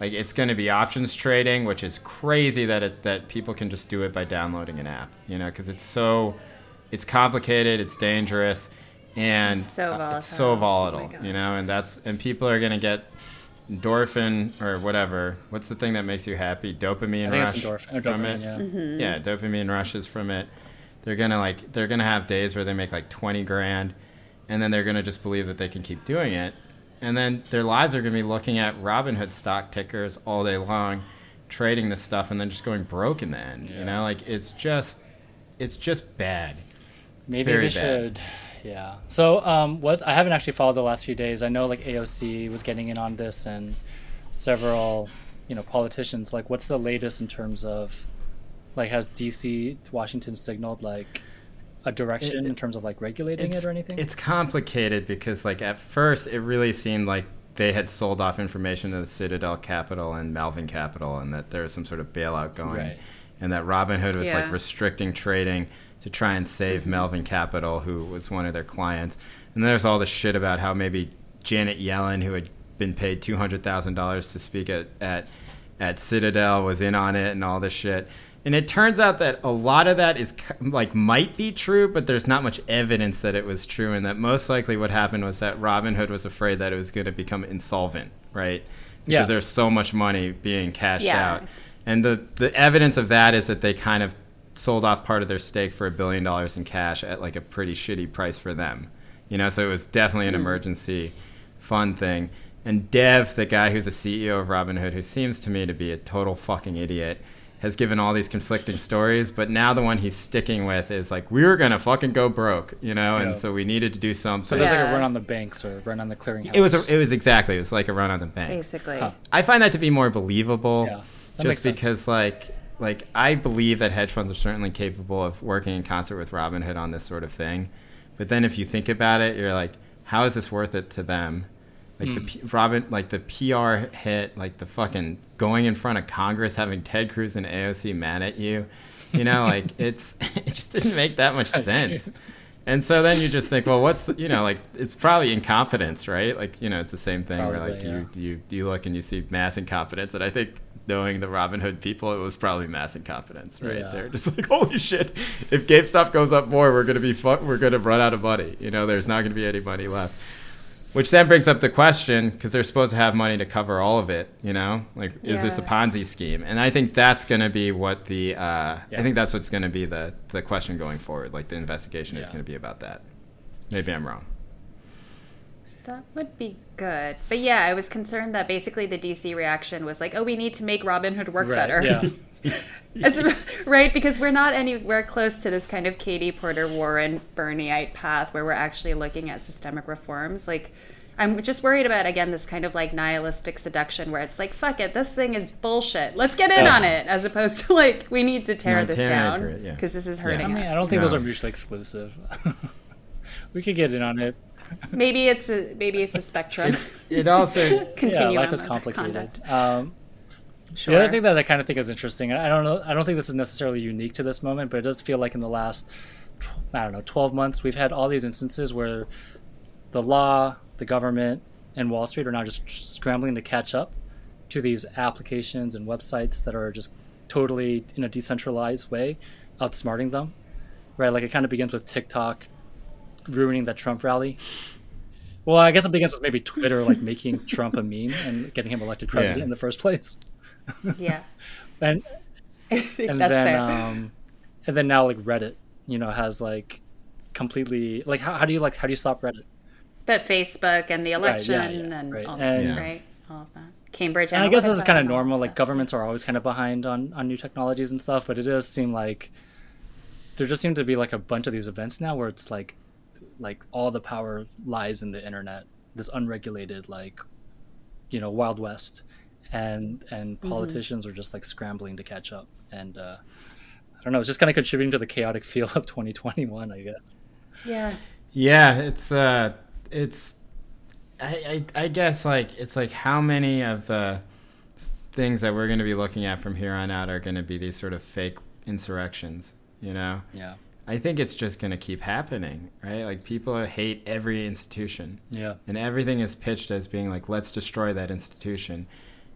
like it's going to be options trading, which is crazy that it, that people can just do it by downloading an app. You know, because it's so, it's complicated, it's dangerous, and It's so uh, it's so volatile. Oh volatile. my God. you know, and that's and people are going to get endorphin or whatever. What's the thing that makes you happy? Dopamine I rush endorphin. from dopamine, it. yeah. Mm-hmm. Yeah, dopamine rushes from it. They're gonna like they're gonna have days where they make like twenty grand, and then they're gonna just believe that they can keep doing it, and then their lives are gonna be looking at Robinhood stock tickers all day long, trading this stuff, and then just going broke in the end. You know, like it's just, it's just bad. Maybe very they bad. Should. Yeah. So, um, what I haven't actually followed the last few days. I know like AOC was getting in on this, and several, you know, politicians. Like, what's the latest in terms of, like, has DC Washington signaled like a direction It- in terms of like regulating it or anything? It's complicated because, like, at first, it really seemed like they had sold off information to the Citadel Capital and Melvin Capital, and that there was some sort of bailout going, Right. and that Robinhood was Yeah. like restricting trading to try and save Melvin Capital, who was one of their clients. And there's all this shit about how maybe Janet Yellen, who had been paid two hundred thousand dollars to speak at, at at Citadel, was in on it, and all this shit. And it turns out that a lot of that is like might be true, but there's not much evidence that it was true, and that most likely what happened was that Robinhood was afraid that it was going to become insolvent, right? Because Yeah. there's so much money being cashed Yeah. out, and the the evidence of that is that they kind of sold off part of their stake for a billion dollars in cash at like a pretty shitty price for them, you know. So it was definitely an hmm. emergency fund thing. And Dev, the guy who's the CEO of Robinhood, who seems to me to be a total fucking idiot, has given all these conflicting stories. But now the one he's sticking with is like, we were gonna fucking go broke, you know, and so we needed to do something. so there's like a run on the banks or a run on the clearinghouse. it was a, it was exactly it was like a run on the bank. Basically. Huh. I find that to be more believable, Yeah, that makes just sense. because like like I believe that hedge funds are certainly capable of working in concert with Robinhood on this sort of thing. But then if you think about it, you're like, how is this worth it to them? Like the Hmm. P- Robin, like the PR hit, like the fucking going in front of Congress, having Ted Cruz and AOC mad at you, you know, like it's it just didn't make that much sense. And so then you just think, well, what's you know, like it's probably incompetence, right? Like you know, it's the same thing where like Probably, you you you look and you see mass incompetence, and I think knowing the Robinhood people, it was probably mass incompetence, right? Yeah. They're just like, holy shit! If GameStop goes up more, we're gonna be fu- we're gonna run out of money. You know, there's not gonna be any money left. Which then brings up the question because they're supposed to have money to cover all of it. You know, like is this a Ponzi scheme? And I think that's going to be what the uh, Yeah. I think that's what's going to be the the question going forward. Like the investigation is going to be about that. Maybe I'm wrong. That would be good. But yeah, I was concerned that basically the DC reaction was like, oh, we need to make Robinhood work Right, better. Yeah. As- right, because we're not anywhere close to this kind of Katie Porter Warren Bernieite path where we're actually looking at systemic reforms. Like, I'm just worried about again this kind of like nihilistic seduction where it's like, fuck it, this thing is bullshit. Let's get in Yeah. on it, as opposed to like we need to tear No, this down into it, yeah. because this is Yeah. hurting I mean, us. I don't think those are mutually exclusive. we could get in on it. Maybe it's a maybe it's a spectrum. It also Continuum yeah, life is complicated. Um, Sure. The other thing that I kind of think is interesting, and I don't know, I don't think this is necessarily unique to this moment, but it does feel like in the last, I don't know, 12 months, we've had all these instances where the law, the government, and Wall Street are now just scrambling to catch up to these applications and websites that are just totally in a decentralized way outsmarting them right? Like it kind of begins with TikTok ruining that Trump rally. Well, I guess it begins with maybe Twitter like making Trump a meme and getting him elected president Yeah. in the first place. Yeah. And and that's then fair. um and then now like Reddit, you know, has like completely like how, how do you like how do you stop Reddit? but Facebook and the Right, yeah, election yeah, and right. all And- Yeah. right, all of that. Cambridge And I guess this is kind of normal. Like governments are always kind of behind on on new technologies and stuff, but it does seem like there just seem to be like a bunch of these events now where it's like like all the power lies in the internet. This unregulated like you know wild west, and and Mm-hmm. politicians are just like scrambling to catch up. And uh, I don't know, it's just kind of contributing to the chaotic feel of 2021, I guess. Yeah. Yeah, it's uh, it's, I, I, I guess like it's like how many of the things that we're going to be looking at from here on out are going to be these sort of fake insurrections, you know? Yeah, I think it's just going to keep happening, right? Like people hate every institution, yeah, and everything is pitched as being like, let's destroy that institution.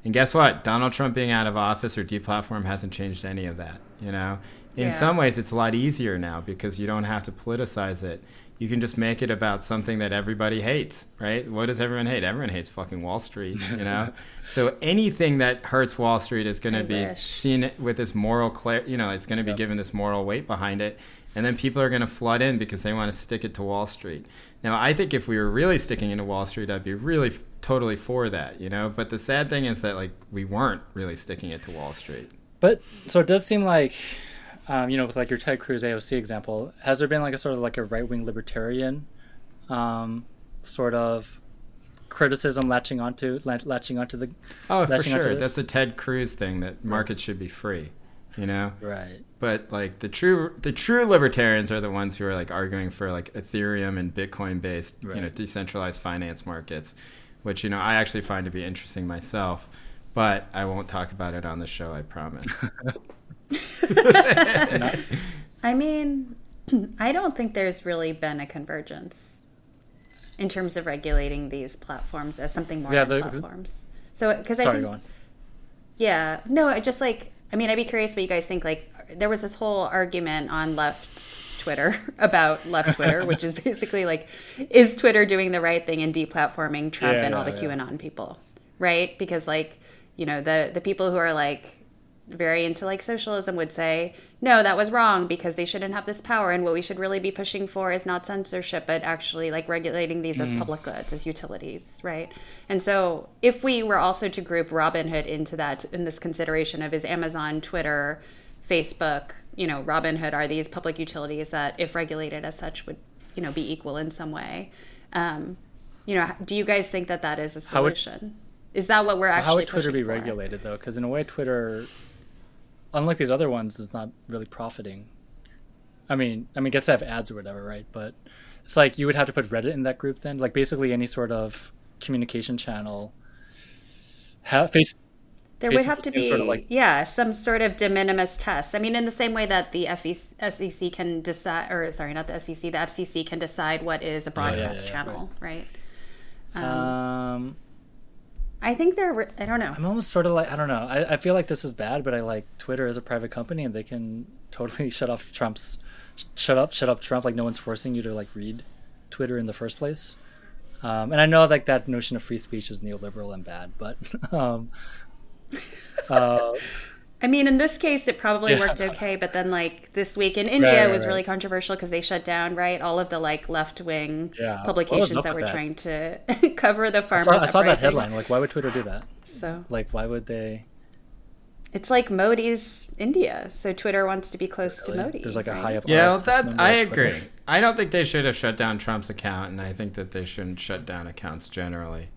And guess what? Donald Trump being out of office or deplatform hasn't changed any of that. You know, in Yeah. some ways, it's a lot easier now because you don't have to politicize it. You can just make it about something that everybody hates, right? What does everyone hate? Everyone hates fucking Wall Street, you know. so anything that hurts Wall Street is going to be wish. seen with this moral, clear, you know, it's going to be Yep. given this moral weight behind it, and then people are going to flood in because they want to stick it to Wall Street. Now, I think if we were really sticking into Wall Street, I'd be really f- totally for that, you know. But the sad thing is that like we weren't really sticking it to Wall Street. But so it does seem like, um, you know, with like your Ted Cruz AOC example, has there been like a sort of like a right wing libertarian, um, sort of criticism latching onto latching onto the Oh, for sure. That's the Ted Cruz thing that markets should be free, you know. right? But like the true the true libertarians are the ones who are like arguing for like Ethereum and Bitcoin based you know decentralized finance markets, which you know I actually find to be interesting myself. But I won't talk about it on the show. I promise. I mean, I don't think there's really been a convergence in terms of regulating these platforms as something more Yeah, than the- platforms. So, because I Sorry, think, go on. yeah, no, I just like, I mean, I'd be curious what you guys think. Like, there was this whole argument on left Twitter about left Twitter, which is basically like, is Twitter doing the right thing in deplatforming Trump Yeah, and all the yeah. QAnon people, right? Because like, you know, the the people who are like very into like socialism would say, no, that was wrong because they shouldn't have this power. And what we should really be pushing for is not censorship, but actually like regulating these as public goods, as utilities, right? And so if we were also to group Robinhood into that, in this consideration of is Amazon, Twitter, Facebook, you know, Robinhood are these public utilities that, if regulated as such, would, you know, be equal in some way. Um, you know, do you guys think that that is a would- solution? is that what we're actually How would Twitter be for? regulated though? Because in a way, Twitter, unlike these other ones, is not really profiting. I mean, I mean, I guess they have ads or whatever, right? But it's like you would have to put Reddit in that group then, like basically any sort of communication channel. Ha- face There would have to be, sort of like- yeah, some sort of de minimis test. I mean, in the same way that the FEC, SEC can decide, or sorry, not the SEC, the FCC can decide what is a yeah, broadcast yeah, channel, right? um, I think they're, I don't know. I'm almost sort of like I don't know. I, I feel like this is bad, but I like Twitter as a private company, and they can totally shut off Trump's, shut up, shut up Trump. Like no one's forcing you to like read Twitter in the first place. Um, and I know like that notion of free speech is neoliberal and bad, but um, uh, I mean, in this case, it probably Yeah. worked okay, but then like this week in India Right, right, was right. really controversial because they shut down, right, all of the like left wing Yeah. Publications that were that? trying to cover the I farmers. saw, I saw that headline. Like, why would Twitter do that? So Like, why would they? it's like Modi's India. So Twitter wants to be close to Modi. There's like a high up. Yeah, well, that I of Twitter. agree. I don't think they should have shut down Trump's account, and I think that they shouldn't shut down accounts generally.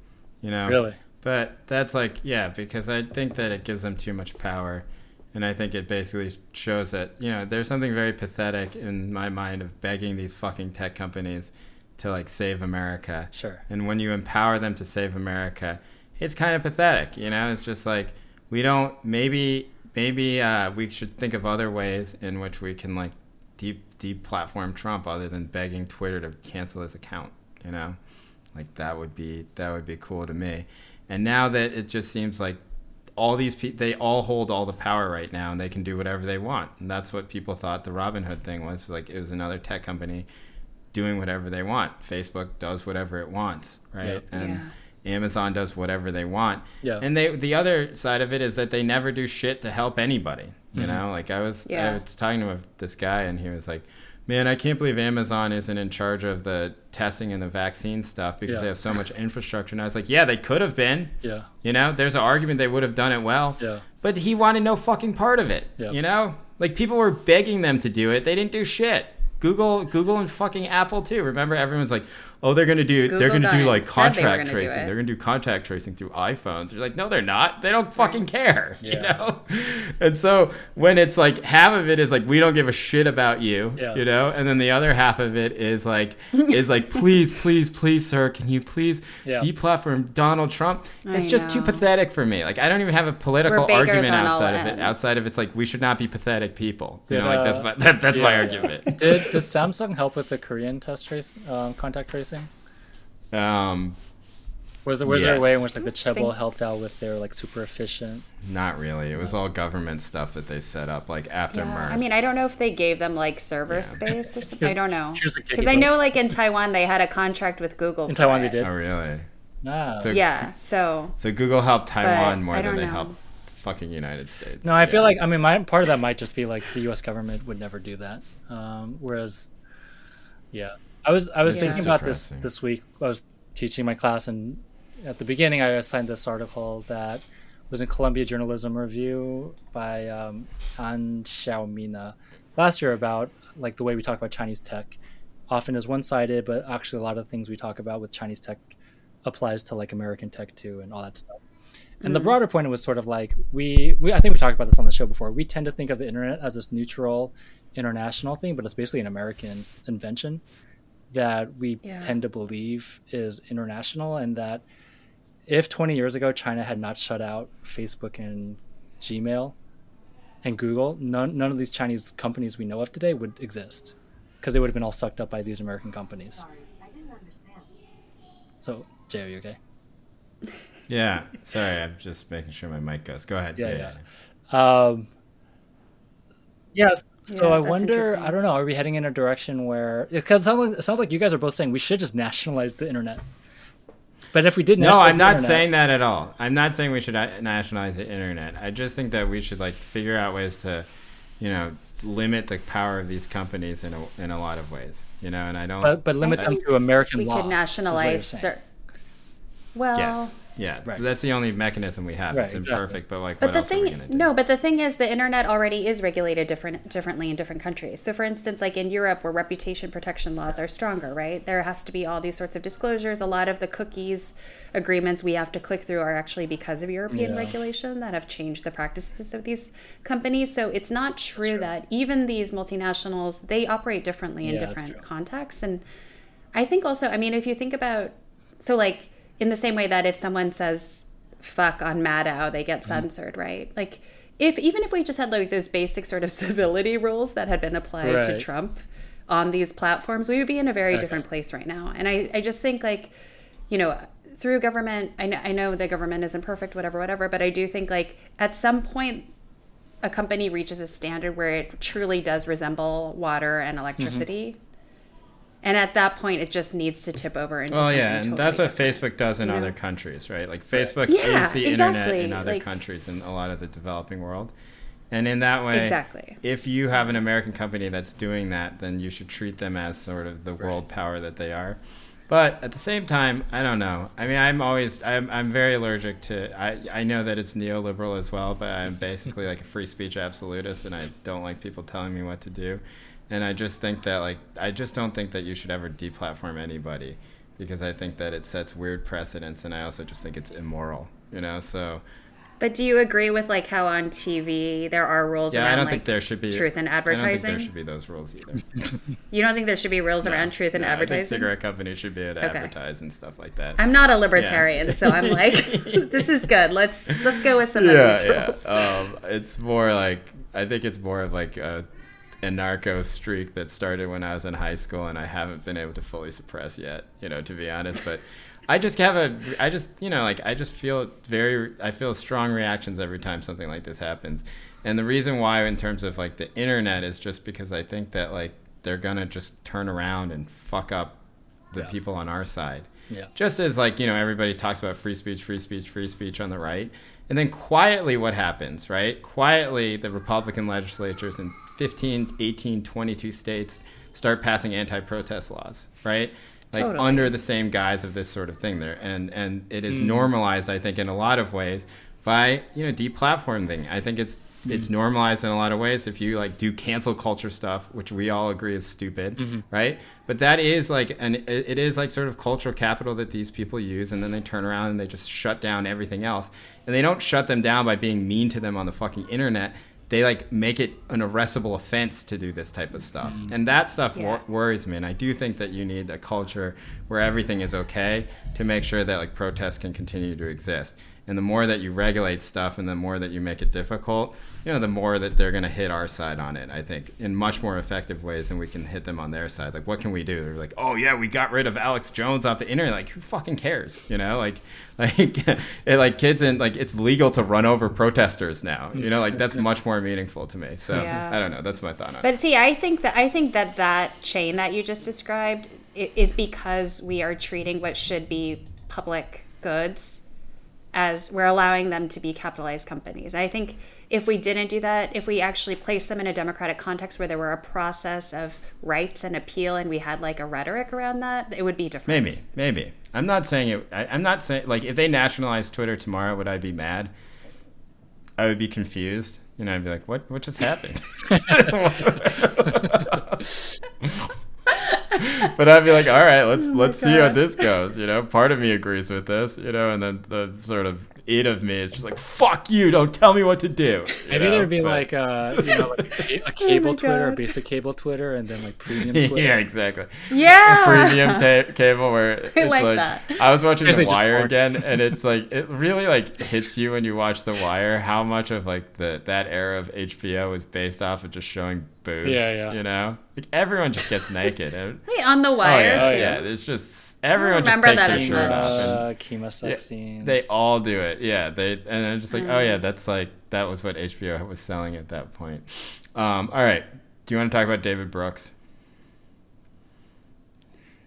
You know, Really? But that's like, yeah, because I think that it gives them too much power. And I think it basically shows that, you know, there's something very pathetic in my mind of begging these fucking tech companies to like save America. Sure. And when you empower them to save America, it's kind of pathetic, you know? It's just like we don't maybe maybe uh, we should think of other ways in which we can like deep deep platform Trump other than begging Twitter to cancel his account, you know? Like that would be that would be cool to me. And now that it just seems like all these people they all hold all the power right now and they can do whatever they want and that's what people thought the robinhood thing was like it was another tech company doing whatever they want facebook does whatever it wants right Yep. and amazon does whatever they want Yeah. and they the other side of it is that they never do shit to help anybody you Mhm. know like i was Yeah. i was talking to this guy and he was like man i can't believe amazon isn't in charge of the testing and the vaccine stuff because Yeah. they have so much infrastructure and i was like yeah they could have been Yeah. you know, there's an argument they would have done it well. Yeah. But he wanted no fucking part of it. Yeah. You know? Like people were begging them to do it. They didn't do shit. Google Google and fucking Apple too. Remember everyone's like, "Oh, they're going to do they're going to do like said they contract gonna tracing. They're going to do contact tracing through iPhones." You're like, "No, they're not. They don't fucking care." You know? And so when it's like half of it is like we don't give a shit about you, Yeah. you know? And then the other half of it is like is like, "Please, please, please, sir, can you please Yeah. deplatform Donald Trump?" I It's just too pathetic for me. Like I don't even have a political argument outside of it. ends. Outside of it's like we should not be pathetic people. You Did, know, like that's my that, that's my yeah. argument. Did does Samsung help with the Korean test trace um, contact tracing? Um, Was there was there a way in Yes. which like the think- chaebol helped out with their like super efficient? not really. It was all government stuff that they set up like after Yeah, MERS. I mean, I don't know if they gave them like server Yeah. space or something. I don't know because I know like in Taiwan they had a contract with Google. In for Taiwan they it. did. oh really? Ah. So Yeah, so so Google helped Taiwan more than they know. helped fucking United States. No, I feel like I mean, my part of that might just be like the U.S. government would never do that. Um, whereas, yeah, I was I was Yeah. thinking about this this week. I was teaching my class, and at the beginning, I assigned this article that was in Columbia Journalism Review by um, An Xiao Mina last year about like the way we talk about Chinese tech often is one-sided, but actually a lot of things we talk about with Chinese tech applies to like American tech too, and all that stuff. And the broader point was sort of like we, we I think we talked about this on the show before. We tend to think of the internet as this neutral international thing, but it's basically an American invention that we Yeah. tend to believe is international and that if 20 years ago China had not shut out Facebook and Gmail and Google, none, none of these Chinese companies we know of today would exist because they would have been all sucked up by these American companies. Sorry, I didn't understand. So, Jay, are you okay? Yeah. Sorry, I'm just making sure my mic goes. Go ahead. Yeah, Um, yeah. So Yeah, I wonder. I don't know. Are we heading in a direction where because it sounds like, it sounds like you guys are both saying we should just nationalize the internet. But if we didn't, No, I'm not internet- saying that at all. I'm not saying we should uh, nationalize the internet. I just think that we should like figure out ways to, you know, limit the power of these companies in a in a lot of ways. You know, and I don't. but but limit I them think to American we law. could is what you're nationalize. Cer- well, yes. Yeah. Right. That's the only mechanism we have. Right, it's exactly. imperfect, but like, But what the else are we thing, gonna do? no, but the thing is, the internet already is regulated different, differently in different countries. So, for instance, like in Europe, where reputation protection laws are stronger, right? There has to be all these sorts of disclosures. A lot of the cookies agreements we have to click through are actually because of European Yeah. regulation that have changed the practices of these companies. So, it's not true, true. that even these multinationals they operate differently in Yeah, different contexts. And I think also, I mean, if you think about, so like in the same way that if someone says fuck on Maddow, they Mm-hmm. get censored, right? Like if even if we just had like those basic sort of civility rules that had been applied to Trump on these platforms, we would be in a very Okay. different place right now. And I, I just think like, you know, through government, I know, I know the government isn't perfect, whatever, whatever, but I do think like at some point a company reaches a standard where it truly does resemble water and electricity. And at that point, it just needs to tip over into Well, something yeah, and totally that's what. Facebook does in you know? other countries, right? Like Facebook Yeah, is the internet in other like- countries in a lot of the developing world. And in that way, Exactly. if you have an American company that's doing that, then you should treat them as sort of the world power that they are. But at the same time, I don't know. I mean, I'm always I'm I'm very allergic to. I I know that it's neoliberal as well, but I'm basically like a free speech absolutist, and I don't like people telling me what to do. And I just think that like I just don't think that you should ever deplatform anybody because I think that it sets weird precedents, and I also just think it's immoral. You know, so But do you agree with like how on TV there are rules yeah, around I don't like think there should be truth in I don't think advertising? there should be those rules either. You don't think there should be rules around truth in No, I think advertising? cigarette companies should be able to Okay. advertise and stuff like that. I'm not a libertarian, so I'm like, this is good. Let's let's go with some of these rules. Um, it's more like I think it's more of like a anarcho streak that started when I was in high school, and I haven't been able to fully suppress yet. You know, to be honest, but. I just have a, I just, you know, like I just feel very, I feel strong reactions every time something like this happens. And the reason why, in terms of like the internet, is just because I think that like they're gonna just turn around and fuck up the Yeah. people on our side. Yeah. Just as like, you know, everybody talks about free speech, free speech, free speech on the right. And then quietly what happens, right? Quietly the Republican legislatures in 15, 18, 22 states start passing anti-protest laws, right? Like Totally. under the same guise of this sort of thing there. And and it is hmm. normalized, I think, in a lot of ways by, you know, deplatforming. I think it's hmm. it's normalized in a lot of ways if you like do cancel culture stuff which we all agree is stupid mm-hmm. right but that is like an it, it is like sort of cultural capital that these people use and then they turn around and they just shut down everything else and they don't shut them down by being mean to them on the fucking internet they like make it an arrestable offense to do this type of stuff. Mm. And that stuff Yeah. wor- worries me and i do think that you need a culture where everything is okay to make sure that like protests can continue to exist and the more that you regulate stuff and the more that you make it difficult you know the more that they're going to hit our side on it i think in much more effective ways than we can hit them on their side. Like what can we do? They're like oh yeah we got rid of alex jones off the internet. Like who fucking cares? You know like like it, like kids and like it's legal to run over protesters now. You know like that's much more meaningful to me. So Yeah. i don't know. That's my thought on it. But see, I think that I think that that chain that you just described is because we are treating what should be public goods as we're allowing them to be capitalized companies. I think if we didn't do that, if we actually placed them in a democratic context where there were a process of rights and appeal and we had like a rhetoric around that, it would be different. Maybe, maybe. I'm not saying it. I, I'm not saying like if they nationalized Twitter tomorrow, would I be mad? I would be confused. You know, I'd be like, "What? What just happened?" but I'd be like, "All right, let's oh let's see how this goes." You know, part of me agrees with this. You know, and then the sort of it of me is just like, "Fuck you! Don't tell me what to do." you Maybe know? there'd be But- like uh, you know, like a, a cable my Twitter, God. basic cable Twitter, and then like premium Twitter. yeah, exactly. Yeah. a premium ta- cable where it's like like, that. I was watching Basically The Wire again, and it's like it really like hits you when you watch The Wire how much of like the that era of HBO is based off of just showing boobs. Yeah, yeah. You know, like everyone just gets naked. And, Wait, on the oh wire. yeah, Oh, yeah. yeah. There's just everyone just takes that their shirt much. off. And, Uh, Kima sex yeah, scenes. they all do it. Yeah, they and I'm just like, oh Mm. yeah, that's like that was what HBO was selling at that point. Um, all right, do you want to talk about David Brooks?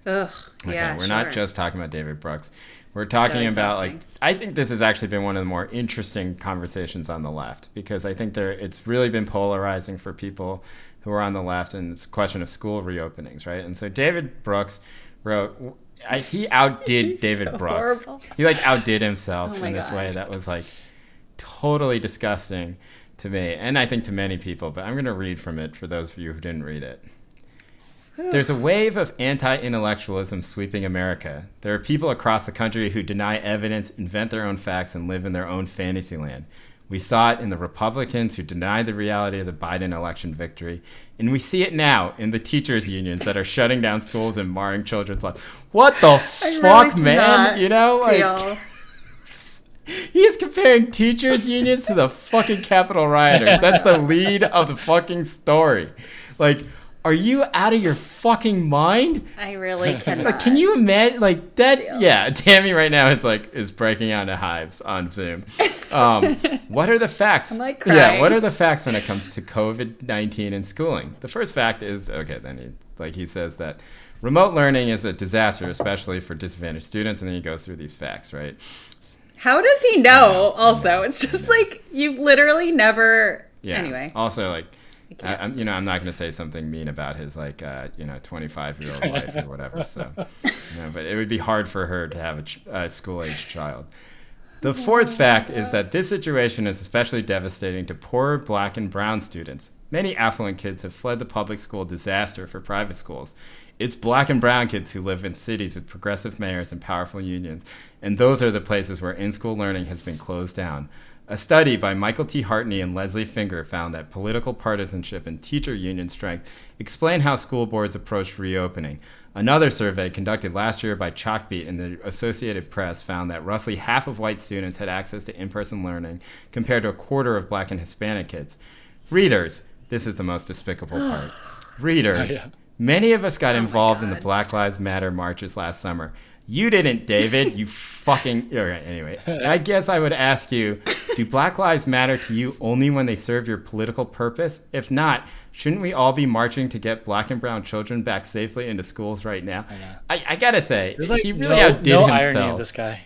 Ugh. Okay, Yeah. we're not just talking about David Brooks. We're talking about like. I think this has actually been one of the more interesting conversations on the left because I think there it's really been polarizing for people who are on the left and it's a question of school reopenings, right? And so David Brooks wrote I, he outdid David so Brooks. horrible. He like outdid himself Oh in this God. way that was like totally disgusting to me and I think to many people, but I'm going to read from it for those of you who didn't read it. There's a wave of anti intellectualism sweeping America. There are people across the country who deny evidence, invent their own facts, and live in their own fantasy land. We saw it in the Republicans who denied the reality of the Biden election victory. And we see it now in the teachers' unions that are shutting down schools and marring children's lives. What the I fuck, really man? You know, like he is comparing teachers' unions to the fucking Capitol rioters. That's the lead of the fucking story. Like, are you out of your fucking mind? I really cannot. Can you imagine like that? Deal. Yeah, Tammy right now is like is breaking out into hives on Zoom. Um, what are the facts? I'm, like, yeah, what are the facts when it comes to COVID nineteen and schooling? The first fact is okay. Then he like he says that remote learning is a disaster, especially for disadvantaged students, and then he goes through these facts, right? How does he know? Also, it's just like you've literally never. Yeah. Anyway, Also, like, I. I'm, you know, I'm not going to say something mean about his like, uh, you know, 25 year old life or whatever. So, you know, but it would be hard for her to have a, ch- a school age child. The fourth fact is that this situation is especially devastating to poor black and brown students. Many affluent kids have fled the public school disaster for private schools. It's black and brown kids who live in cities with progressive mayors and powerful unions, and those are the places where in school learning has been closed down. A study by Michael T. Hartney and Leslie Finger found that political partisanship and teacher union strength explain how school boards approached reopening. Another survey conducted last year by Chalkbeat and the Associated Press found that roughly half of white students had access to in person learning, compared to a quarter of black and Hispanic kids. Readers, this is the most despicable part. Readers, Oh, yeah. many of us got oh my involved in the Black Lives Matter marches last summer. You didn't, David. You fucking. All right, anyway, I guess I would ask you do Black Lives matter to you only when they serve your political purpose? If not, shouldn't we all be marching to get black and brown children back safely into schools right now? know. I, I gotta say, like he really no, outdid no himself irony in this guy.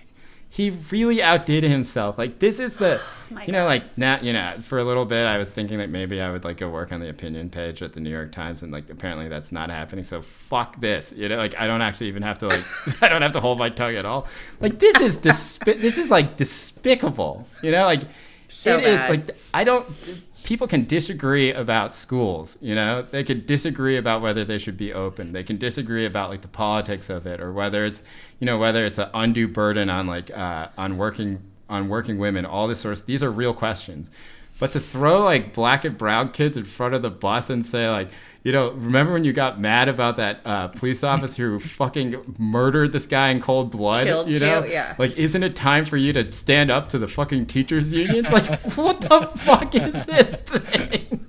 He really outdid himself. Like this is the, oh my you know, God. like now, you know, for a little bit, I was thinking that maybe I would like go work on the opinion page at the New York Times, and like apparently that's not happening. So fuck this, you know, like I don't actually even have to like, I don't have to hold my tongue at all. Like this is despi- this is like despicable, you know, like So it is bad. like I don't. People can disagree about schools, you know. They could disagree about whether they should be open. They can disagree about like the politics of it, or whether it's, you know, whether it's an undue burden on like uh, on working on working women. All this sorts. These are real questions. But to throw like black and brown kids in front of the bus and say like, you know, remember when you got mad about that uh, police officer who fucking murdered this guy in cold blood? Killed you know, you, yeah. like, isn't it time for you to stand up to the fucking teachers' unions? Like, what the fuck is this thing?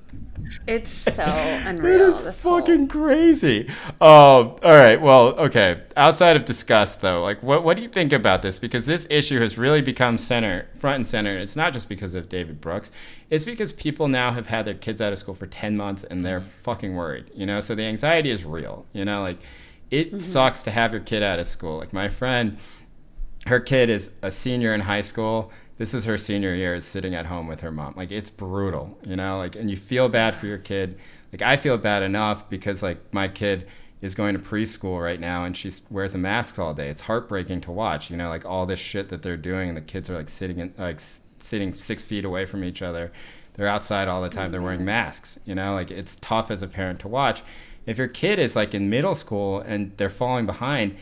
It's so unreal. is this whole- fucking crazy. Um, all right. Well, okay. Outside of disgust, though, like, what what do you think about this? Because this issue has really become center, front and center. It's not just because of David Brooks. It's because people now have had their kids out of school for ten months and they're fucking worried. You know, so the anxiety is real. You know, like, it sucks to have your kid out of school. Like my friend her kid is a senior in high school. This is her senior year, sitting at home with her mom. Like it's brutal, you know. Like, and you feel bad for your kid. Like I feel bad enough because like my kid is going to preschool right now and she wears a mask all day. It's heartbreaking to watch, you know, like all this shit that they're doing, and the kids are like sitting in like sitting six feet away from each other. They're outside all the time. They're wearing masks, you know. Like it's tough as a parent to watch. If your kid is like in middle school and they're falling behind,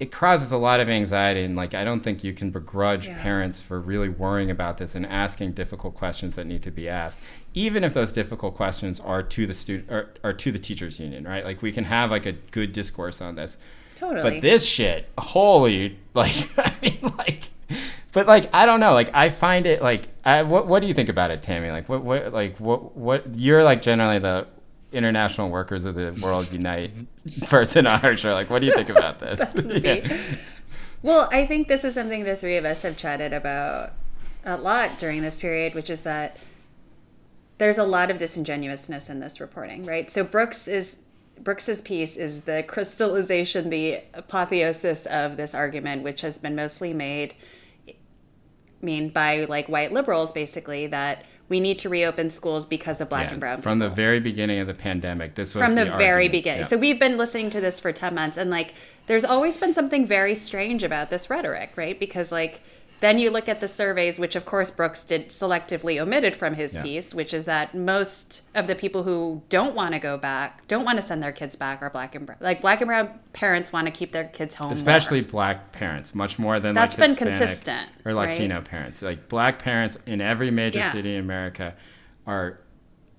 it causes a lot of anxiety and like i don't think you can begrudge Yeah. parents for really worrying about this and asking difficult questions that need to be asked even if those difficult questions are to the student or, or to the teachers union right like we can have like a good discourse on this Totally. but this shit holy like i mean like but like i don't know like i find it like I, what, what do you think about it tammy like what, what like what what you're like generally the international workers of the world unite person on our show like what do you think about this Yeah. Well, I think this is something the three of us have chatted about a lot during this period, which is that there's a lot of disingenuousness in this reporting, right? So Brooks is Brooks's piece is the crystallization, the apotheosis of this argument, which has been mostly made I mean by like white liberals basically that we need to reopen schools because of black Yeah, and brown from the very beginning of the pandemic. This was from the, the very argument. beginning. Yeah. So we've been listening to this for 10 months and like there's always been something very strange about this rhetoric, right? Because like then you look at the surveys which of course Brooks did selectively omitted from his Yeah. piece, which is that most of the people who don't want to go back, don't want to send their kids back are black and brown. Like black and brown parents want to keep their kids home. more. especially black parents, much more than That's like been Hispanic consistent, or right? Latino parents. Like black parents in every major Yeah. city in America are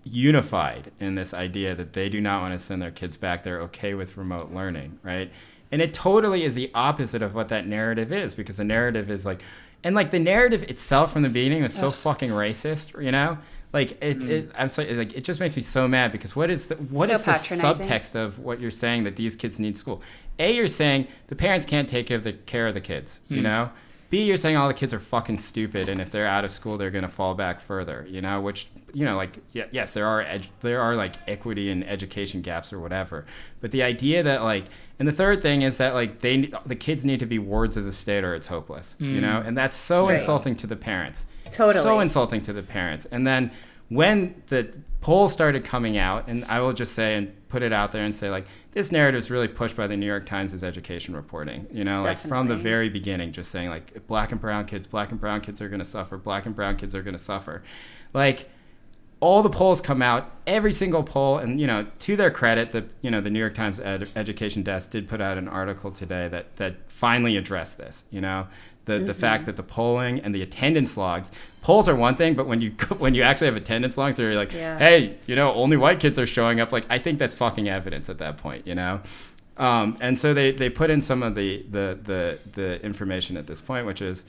unified in this idea that they do not want to send their kids back. They're okay with remote learning, right? And it totally is the opposite of what that narrative is because the narrative is like, and like the narrative itself from the beginning was so fucking racist, you know? Like it, mm. it I'm sorry, like it just makes me so mad because what is the what So is the subtext of what you're saying that these kids need school? A, you're saying the parents can't take care of the care of the kids, you mm. know. B, you're saying all the kids are fucking stupid, and if they're out of school, they're gonna fall back further, you know. Which you know, like yes, there are ed- there are like equity and education gaps or whatever, but the idea that like, and the third thing is that like they the kids need to be wards of the state or it's hopeless, you know, mm. and that's so Right. insulting to the parents. Totally. So insulting to the parents. And then when the polls started coming out, and I will just say and put it out there and say, like, this narrative is really pushed by the New York Times' as education reporting. You know, like from the very beginning, just saying, like, black and brown kids, black and brown kids are going to suffer, black and brown kids are going to suffer. Like, all the polls come out, every single poll, and you know, to their credit, the you know the New York Times ed- education desk did put out an article today that that finally addressed this. You know, the the fact that the polling and the attendance logs, polls are one thing, but when you when you actually have attendance logs, they're like, Yeah. hey, you know, only white kids are showing up. Like, I think that's fucking evidence at that point. You know. Um, and so they, they put in some of the, the, the, the information at this point, which is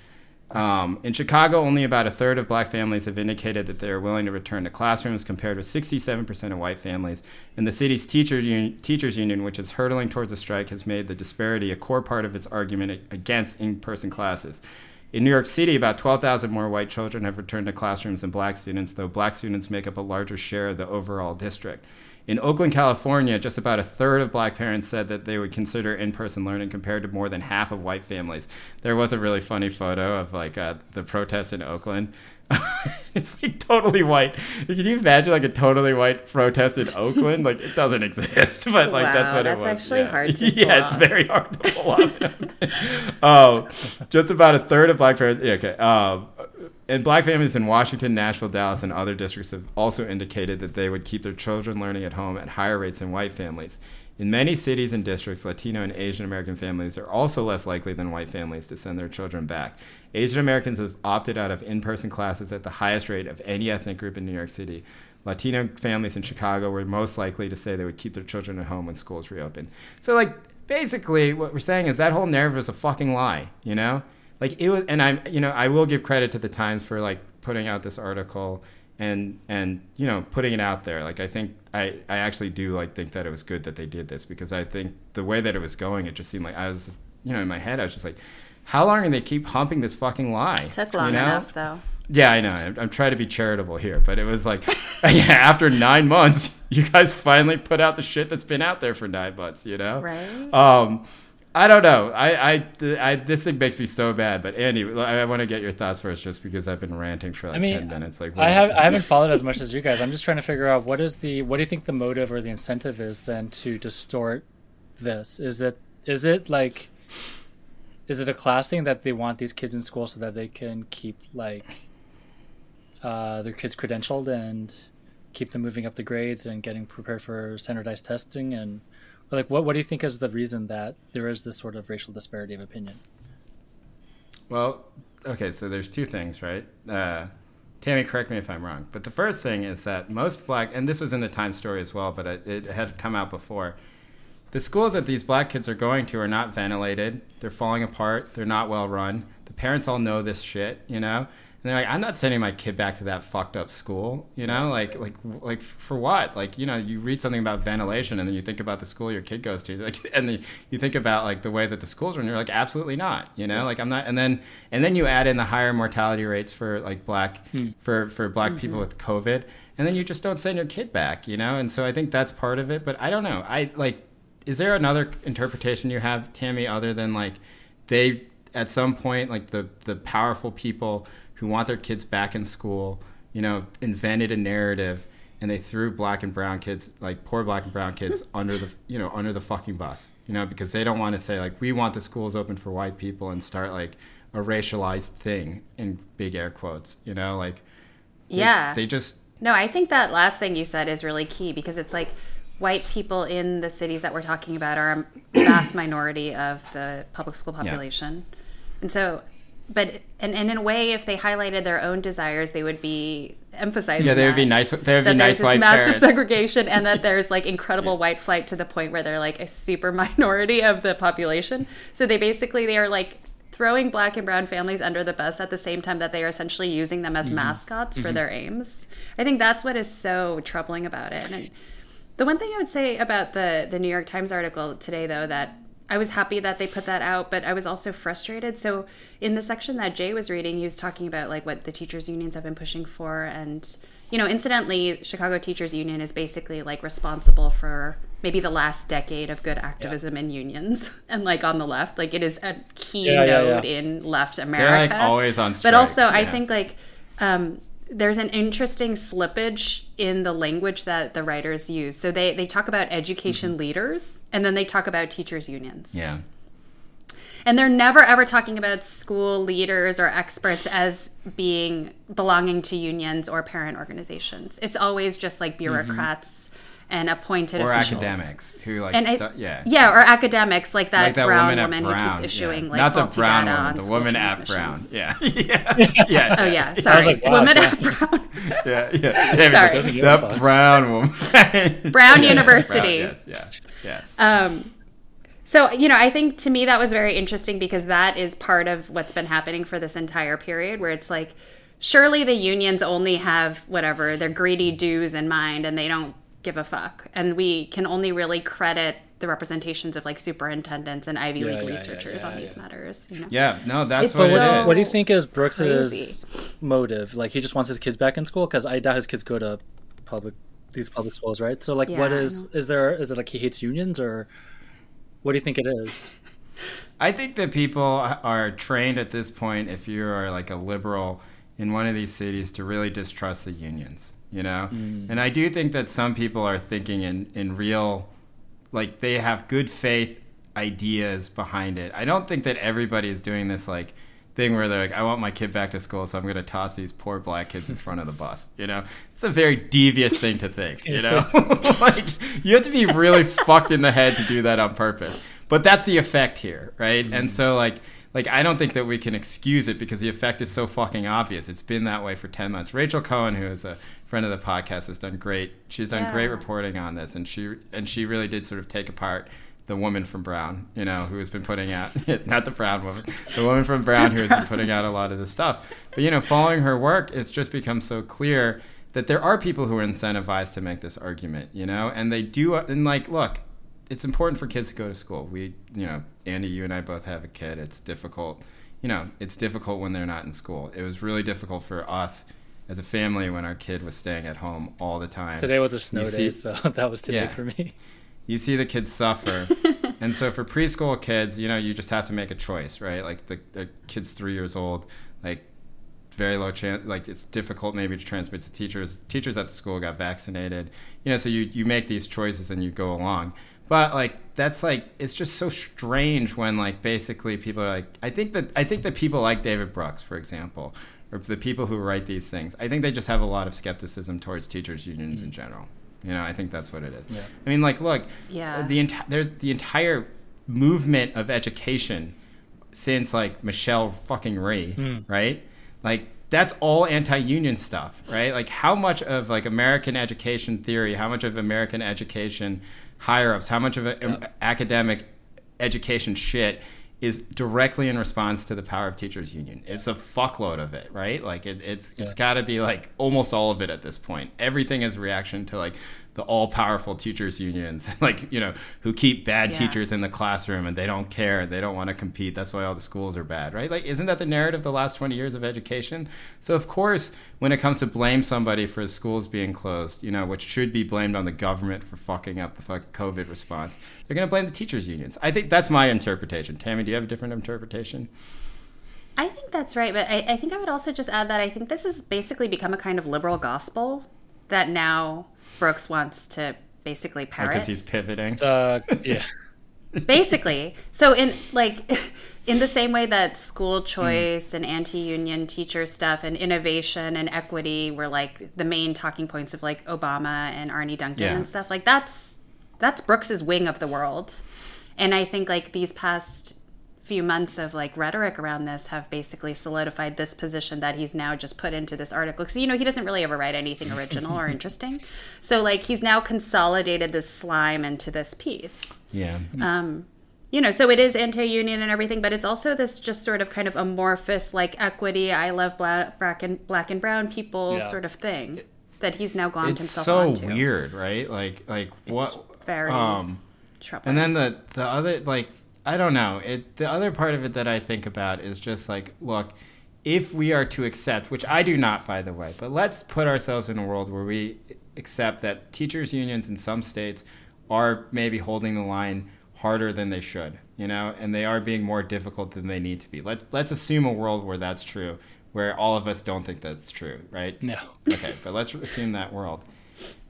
Um, in Chicago, only about a third of black families have indicated that they are willing to return to classrooms, compared with 67% of white families. And the city's teachers, un- teachers union, which is hurtling towards a strike, has made the disparity a core part of its argument against in person classes. In New York City, about 12,000 more white children have returned to classrooms than black students, though black students make up a larger share of the overall district. In Oakland, California, just about a third of black parents said that they would consider in person learning compared to more than half of white families. There was a really funny photo of like uh, the protest in Oakland. it's like totally white. Can you imagine like a totally white protest in Oakland? Like it doesn't exist, but like that's what that's it was. That's actually yeah. hard to yeah, pull it's off. very hard to pull off. oh, just about a third of black parents. Yeah, okay. Um, and black families in Washington, Nashville, Dallas, and other districts have also indicated that they would keep their children learning at home at higher rates than white families. In many cities and districts, Latino and Asian American families are also less likely than white families to send their children back. Asian Americans have opted out of in person classes at the highest rate of any ethnic group in New York City. Latino families in Chicago were most likely to say they would keep their children at home when schools reopen. So, like, basically, what we're saying is that whole narrative is a fucking lie, you know? Like, it was, and I'm, you know, I will give credit to the Times for, like, putting out this article and, and, you know, putting it out there. Like, I think, I, I actually do, like, think that it was good that they did this because I think the way that it was going, it just seemed like I was, you know, in my head, I was just like, how long are they keep humping this fucking lie? It Took long you know? enough though. Yeah, I know. I'm, I'm trying to be charitable here, but it was like, yeah, after nine months, you guys finally put out the shit that's been out there for nine months, you know? Right. Um, I don't know. I, I, I, this thing makes me so bad. But Andy, I, want to get your thoughts first, just because I've been ranting for like I mean, ten minutes. Like, I have I haven't followed as much as you guys. I'm just trying to figure out what is the what do you think the motive or the incentive is then to distort this? Is it is it like is it a class thing that they want these kids in school so that they can keep like uh, their kids credentialed and keep them moving up the grades and getting prepared for standardized testing and or like what what do you think is the reason that there is this sort of racial disparity of opinion? Well, okay, so there's two things, right? Uh, Tammy, correct me if I'm wrong, but the first thing is that most black, and this was in the Times story as well, but it, it had come out before. The schools that these black kids are going to are not ventilated. They're falling apart. They're not well run. The parents all know this shit, you know. And they're like, I'm not sending my kid back to that fucked up school, you know. Like, like, like for what? Like, you know, you read something about ventilation, and then you think about the school your kid goes to, like, and the, you think about like the way that the schools run. You're like, absolutely not, you know. Like, I'm not. And then, and then you add in the higher mortality rates for like black, hmm. for for black mm-hmm. people with COVID, and then you just don't send your kid back, you know. And so I think that's part of it. But I don't know. I like is there another interpretation you have, Tammy, other than like they at some point like the the powerful people who want their kids back in school, you know, invented a narrative and they threw black and brown kids, like poor black and brown kids, under the you know under the fucking bus, you know, because they don't want to say like we want the schools open for white people and start like a racialized thing in big air quotes, you know, like they- Yeah. they just No, I think that last thing you said is really key because it's like white people in the cities that we're talking about are a vast minority of the public school population. And so, but, and, and in a way, if they highlighted their own desires, they would be emphasizing yeah, they would be nice. They would be nice white massive parents. segregation and that there's like incredible white flight to the point where they're like a super minority of the population. So they basically they are like throwing black and brown families under the bus at the same time that they are essentially using them as Mm-hmm. mascots for their aims. I think that's what is so troubling about it. And the one thing I would say about the the New York Times article today though that I was happy that they put that out, but I was also frustrated. So in the section that Jay was reading, he was talking about like what the teachers unions have been pushing for and you know, incidentally, Chicago Teachers Union is basically like responsible for maybe the last decade of good activism in unions and like on the left. Like it is a key Yeah, yeah, node yeah. in left America. They're like always on strike. But also, I think like um, there's an interesting slippage in the language that the writers use. So they they talk about education mm-hmm. leaders, and then they talk about teachers unions, yeah. and they're never ever talking about school leaders or experts as being belonging to unions or parent organizations. It's always just like mm-hmm. bureaucrats and appointed Or officials. academics who like And I, stu- yeah yeah, or academics like that, like that brown woman at woman, Brown, who keeps issuing yeah. like not the brown data woman, on the school woman at Brown. transmissions. Yeah, yeah, yeah. Oh yeah, sorry, like, wow, women yeah. at Brown. yeah, yeah. Damn Sorry. That brown woman. Brown Yeah, University. Brown, yes, yeah, yeah. Um, So, you know, I think to me that was very interesting because that is part of what's been happening for this entire period where it's like, surely the unions only have whatever, their greedy dues in mind and they don't give a fuck. And we can only really credit the representations of like superintendents and Ivy Yeah, League yeah, yeah, researchers yeah, on these yeah. matters. You know? Yeah, no, that's It's what so- it is. What do you think is Brooks's Crazy. motive? Like he just wants his kids back in school because I doubt his kids go to public these public schools, right? So like, what Yeah, I is there? Is it like he hates unions or what do you think it is? I think that people are trained at this point, if you are like a liberal in one of these cities, to really distrust the unions, you know? Mm. And I do think that some people are thinking in, in real, like, they have good faith ideas behind it. I don't think that everybody is doing this, like, thing where they're like, I want my kid back to school, so I'm going to toss these poor black kids in front of the bus. You know, it's a very devious thing to think. You know, like you have to be really fucked in the head to do that on purpose. But that's the effect here, right? And mm. so like. Like I don't think that we can excuse it because the effect is so fucking obvious. It's been that way for ten months. Rachel Cohen, who is a friend of the podcast, has done great. She's done great reporting on this, and she and she really did sort of take apart the woman from Brown, you know, who has been putting out not the Brown woman, the woman from Brown who has been putting out a lot of this stuff. But you know, following her work, it's just become so clear that there are people who are incentivized to make this argument, you know, and they do. And like, look, it's important for kids to go to school. We, you know, Andy, you and I both have a kid. It's difficult, you know, it's difficult when they're not in school. It was really difficult for us as a family when our kid was staying at home all the time. Today was a snow You day, see- so that was today Yeah. for me. you see the kids suffer. and so for preschool kids, you know, you just have to make a choice, right? Like the, the kid's three years old, like very low chance, like it's difficult maybe to transmit to teachers. Teachers at the school got vaccinated, you know, so you, you make these choices and you go along. But like that's like it's just so strange when like basically people are like I think that I think that people like David Brooks, for example, or the people who write these things, I think they just have a lot of skepticism towards teachers unions in general. You know, I think that's what it is. Yeah. I mean, like, look, Yeah. the enti- there's the entire movement of education since like Michelle fucking Rhee, right? Like that's all anti-union stuff, right? Like how much of like American education theory, how much of American education higher-ups, how much of a, um, academic education shit is directly in response to the power of teachers union. It's a fuckload of it, right? Like it, it's it's got to be like almost all of it at this point. Everything is reaction to like the all-powerful teachers unions, like you know, who keep bad Yeah. teachers in the classroom and they don't care, they don't want to compete. That's why all the schools are bad, right? Like, isn't that the narrative the last twenty years of education? So of course, when it comes to blame somebody for schools being closed, you know, which should be blamed on the government for fucking up the fucking COVID response, they're going to blame the teachers unions. I think that's my interpretation. Tammy, do you have a different interpretation? I think that's right, but I, I think I would also just add that I think this has basically become a kind of liberal gospel that now Brooks wants to basically parrot Because parrot. he's pivoting. The yeah, basically so in like in the same way that school hmm. choice and anti-union teacher stuff and innovation and equity were like the main talking points of like obama and arne duncan Yeah. and stuff like that's that's brooks's wing of the world and i think like these past few months of like rhetoric around this have basically solidified this position that he's now just put into this article because you know he doesn't really ever write anything original or interesting so like he's now consolidated this slime into this piece Yeah. um, you know, so it is anti-union and everything, but it's also this just sort of kind of amorphous, like equity. I love black, black and black and brown people Yeah. sort of thing that he's now gone It's himself so onto. weird, right? Like, like what? very Um, troubling. And then the the other like I don't know. It the other part of it that I think about is just like look, if we are to accept, which I do not by the way, but let's put ourselves in a world where we accept that teachers unions in some states are maybe holding the line harder than they should, you know, and they are being more difficult than they need to be. Let's let's assume a world where that's true, where all of us don't think that's true, right? no. Okay, but let's assume that world.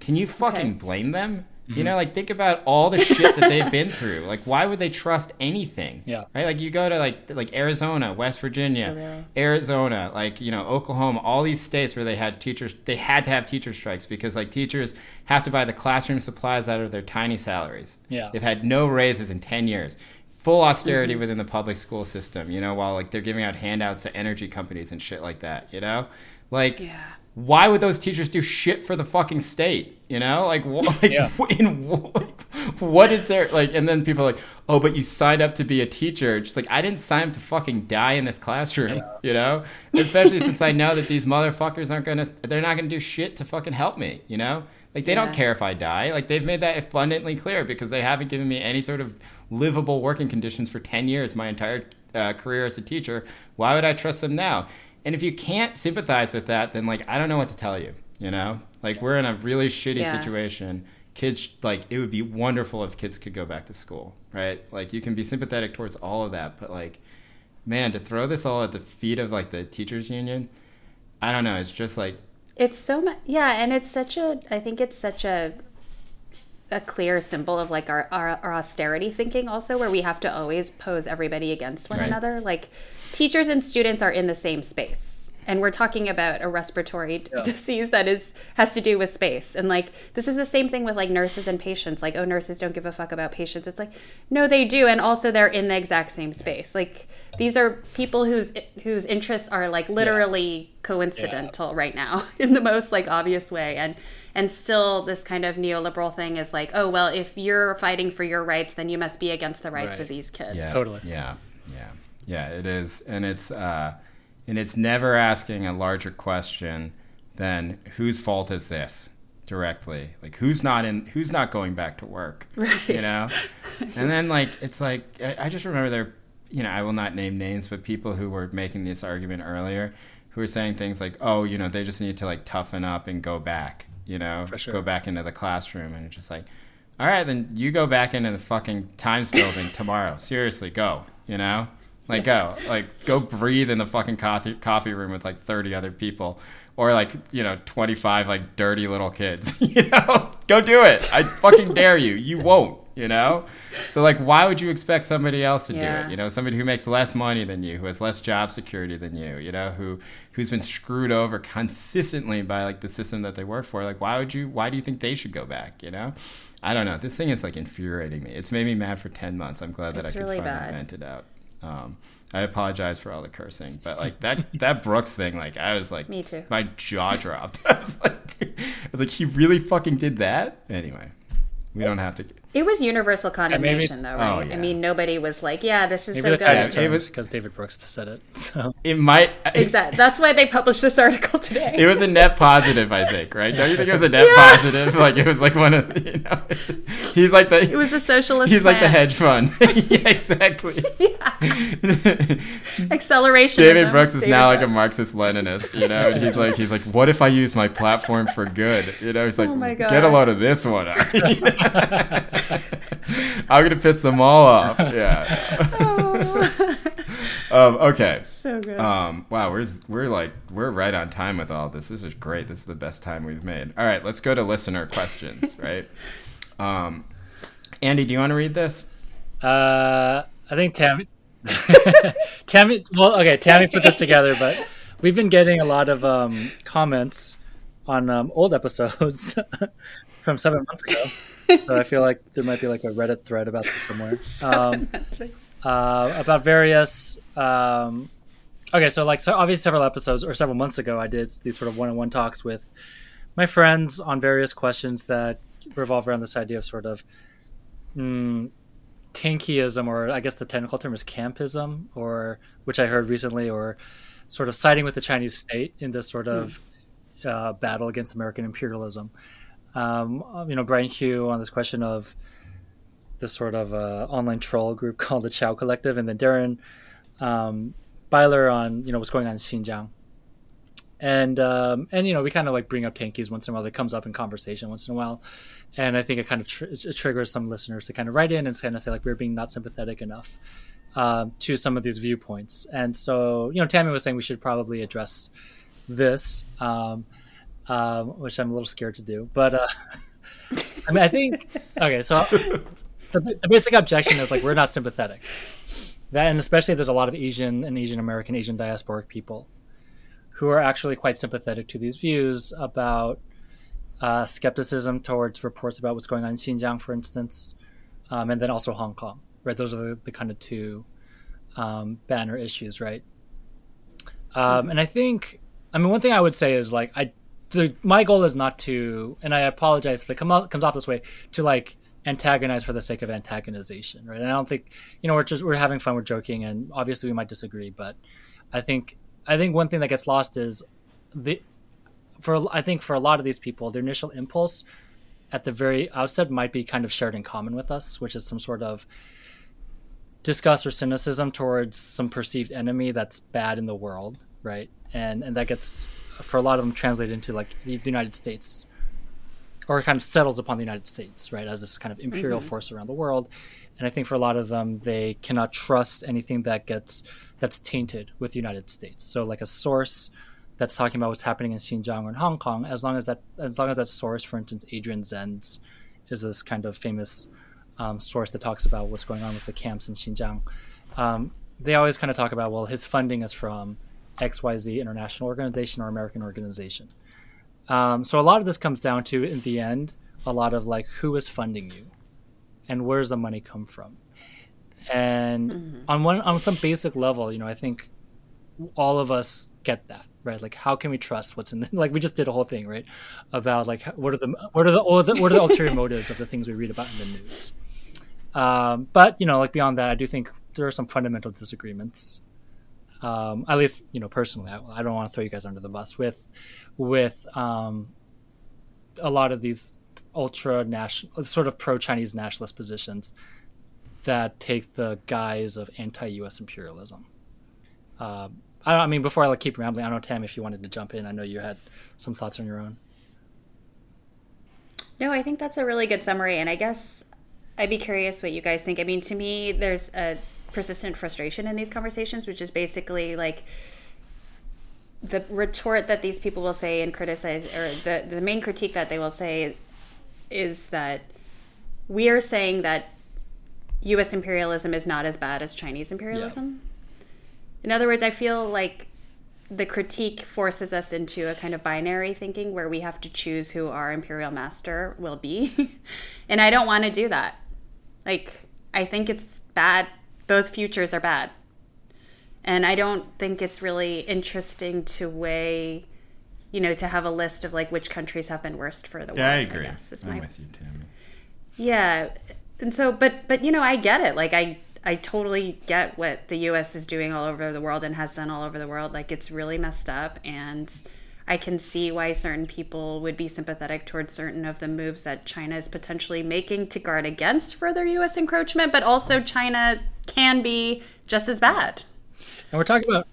Can you fucking Okay. blame them? You know, mm-hmm. like think about all the shit that they've been through. Like, why would they trust anything? Yeah. Right. Like you go to like like Arizona, West Virginia, For real. Arizona, like you know Oklahoma, all these states where they had teachers, they had to have teacher strikes because like teachers have to buy the classroom supplies out of their tiny salaries. Yeah. They've had no raises in ten years. Full austerity within the public school system. You know, while like they're giving out handouts to energy companies and shit like that. You know, like yeah. Why would those teachers do shit for the fucking state? You know, like, like Yeah. in wh- what is there like? And then people are like, oh, but you signed up to be a teacher. Just like I didn't sign up to fucking die in this classroom, yeah. you know. Especially since I know that these motherfuckers aren't gonna, they're not gonna do shit to fucking help me, you know. Like they yeah. don't care if I die. Like they've made that abundantly clear because they haven't given me any sort of livable working conditions for ten years, my entire uh, career as a teacher. Why would I trust them now? And if you can't sympathize with that, then like I don't know what to tell you. You know, like we're in a really shitty yeah. situation. Kids like it would be wonderful if kids could go back to school, right? Like you can be sympathetic towards all of that, but like, man, to throw this all at the feet of like the teachers union, I don't know. It's just like it's so much, yeah, and it's such a. I think it's such a a clear symbol of like our, our, our austerity thinking also where we have to always pose everybody against one right. another like teachers and students are in the same space and we're talking about a respiratory yeah. disease that is has to do with space and like this is the same thing with like nurses and patients like oh nurses don't give a fuck about patients it's like no they do and also they're in the exact same space like these are people whose whose interests are like literally yeah. coincidental yeah. right now in the most like obvious way and and still this kind of neoliberal thing is like oh well if you're fighting for your rights then you must be against the rights right. of these kids. Yeah totally. Yeah. Yeah. Yeah it is. And it's uh and it's never asking a larger question than whose fault is this directly? Like who's not in who's not going back to work? Right. you know? And then like it's like I, I just remember there you know i will not name names but people who were making this argument earlier who were saying things like oh you know they just need to like toughen up and go back you know sure. go back into the classroom and it's just like all right then you go back into the fucking times building tomorrow seriously go you know like go, like go breathe in the fucking coffee coffee room with like thirty other people, or like you know twenty five like dirty little kids. you know, go do it. I fucking dare you. You won't. You know, so like, why would you expect somebody else to yeah. do it? You know, somebody who makes less money than you, who has less job security than you. You know, who who's been screwed over consistently by like the system that they work for. Like, why would you? Why do you think they should go back? You know. I don't know. This thing is like infuriating me. It's made me mad for ten months. I'm glad that it's I could really finally bad. vent it out. Um, I apologize for all the cursing, but like that that Brooks thing, like I was like, me too. My jaw dropped. I was like, I was like, he really fucking did that. Anyway, we don't have to. It was universal condemnation, yeah, maybe, though, oh, right? Oh, yeah. I mean, nobody was like, "Yeah, this is maybe so good." Yeah, because David Brooks said it. So it might exactly. That's why they published this article today. It was a net positive, I think, right? Don't you think it was a net yeah. positive? Like it was like one of you know, he's like the. It was a socialist. He's plan. like the hedge fund. yeah, exactly. yeah. Acceleration. David Brooks is David now Brooks. like a Marxist Leninist, you know, and he's like, he's like, what if I use my platform for good? You know, he's like, oh get a load of this one. I'm gonna piss them all off. Yeah. Oh. um, okay. So good. Um, wow, we're we're like we're right on time with all this. This is great. This is the best time we've made. All right, let's go to listener questions. right. Um, Andy, do you want to read this? Uh, I think Tammy. Tammy. Well, okay. Tammy put this together, but we've been getting a lot of um, comments on um, old episodes from seven months ago so I feel like there might be like a Reddit thread about this somewhere. Um, uh, about various. Um, okay, so like so obviously several episodes or several months ago, I did these sort of one-on-one talks with my friends on various questions that revolve around this idea of sort of mm, tankyism, or I guess the technical term is campism, or which I heard recently, or sort of siding with the Chinese state in this sort of mm. uh, battle against American imperialism um, you know, Brian Hugh on this question of this sort of uh, online troll group called the Qiao Collective, and then Darren um, Byler on you know what's going on in Xinjiang. And um, and you know we kind of like bring up tankies once in a while. It comes up in conversation once in a while, and I think it kind of tr- it triggers some listeners to kind of write in and kind of say like we're being not sympathetic enough um, to some of these viewpoints. And so you know Tammy was saying we should probably address this. Um, um, which I'm a little scared to do. But uh, I mean, I think okay. So the, the, basic objection is like we're not sympathetic. That and especially there's a lot of Asian and Asian American, Asian diasporic people who are actually quite sympathetic to these views about uh, skepticism towards reports about what's going on in Xinjiang, for instance, um, and then also Hong Kong. Right, those are the, the kind of two um, banner issues, right? Um, and I think, I mean, one thing I would say is like I the my goal is not to, and I apologize if it come out, comes off this way, to like antagonize for the sake of antagonization, right? And I don't think you know we're just we're having fun, we're joking, and obviously we might disagree, but I think I think one thing that gets lost is the for I think for a lot of these people, their initial impulse at the very outset might be kind of shared in common with us, which is some sort of disgust or cynicism towards some perceived enemy that's bad in the world, right? And and that gets for a lot of them translated into like the United States or kind of settles upon the United States, right, as this kind of imperial mm-hmm. force around the world. And I think for a lot of them, they cannot trust anything that gets that's tainted with the United States. So like a source that's talking about what's happening in Xinjiang or in Hong Kong, as long as that as long as that source, for instance, Adrian Zenz, is this kind of famous um, source that talks about what's going on with the camps in Xinjiang. Um, they always kind of talk about well, his funding is from XYZ international organization or American organization. Um, so a lot of this comes down to, in the end, a lot of like who is funding you, and where's the money come from, and mm-hmm. on one on some basic level, you know, I think all of us get that right like how can we trust what's in the, like we just did a whole thing right about like what are the what are the what are the, what are the ulterior motives of the things we read about in the news um, but you know like beyond that i do think there are some fundamental disagreements um, at least you know personally I, I, don't want to throw you guys under the bus with with um, a lot of these ultra national sort of pro chinese nationalist positions that take the guise of anti-us imperialism uh, I, I, mean, before I like keep rambling, I don't know, Tam, if you wanted to jump in. I know you had some thoughts on your own. No, I think that's a really good summary, and I guess I'd be curious what you guys think. I mean, to me, there's a persistent frustration in these conversations, which is basically like the retort that these people will say and criticize, or the the main critique that they will say is that we are saying that U.S. imperialism is not as bad as Chinese imperialism. Yeah in other words, I feel like the critique forces us into a kind of binary thinking where we have to choose who our imperial master will be. and I don't want to do that. Like, I think it's bad. Both futures are bad. And I don't think it's really interesting to weigh, you know, to have a list of like which countries have been worst for the yeah, world. I agree. I guess, I'm my... with you, Tammy. Yeah. And so, but, but, you know, I get it. Like, I, I totally get what the US is doing all over the world and has done all over the world. Like it's really messed up and I can see why certain people would be sympathetic towards certain of the moves that China is potentially making to guard against further US encroachment, but also China can be just as bad. And we're talking about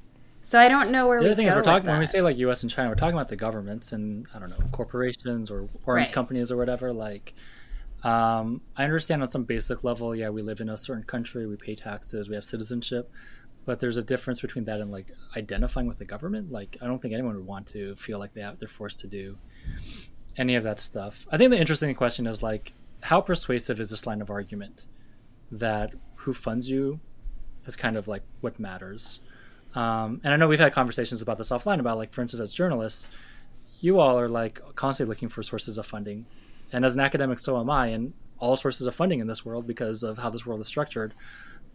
so I don't know where the other thing is we're talking when we say like U.S. and China, we're talking about the governments and I don't know corporations or arms right. companies or whatever. Like um, I understand on some basic level, yeah, we live in a certain country, we pay taxes, we have citizenship, but there's a difference between that and like identifying with the government. Like, I don't think anyone would want to feel like they have, they're forced to do any of that stuff. I think the interesting question is like, how persuasive is this line of argument that who funds you is kind of like what matters? Um, and I know we've had conversations about this offline about like, for instance, as journalists, you all are like constantly looking for sources of funding and as an academic, so am I. And all sources of funding in this world, because of how this world is structured,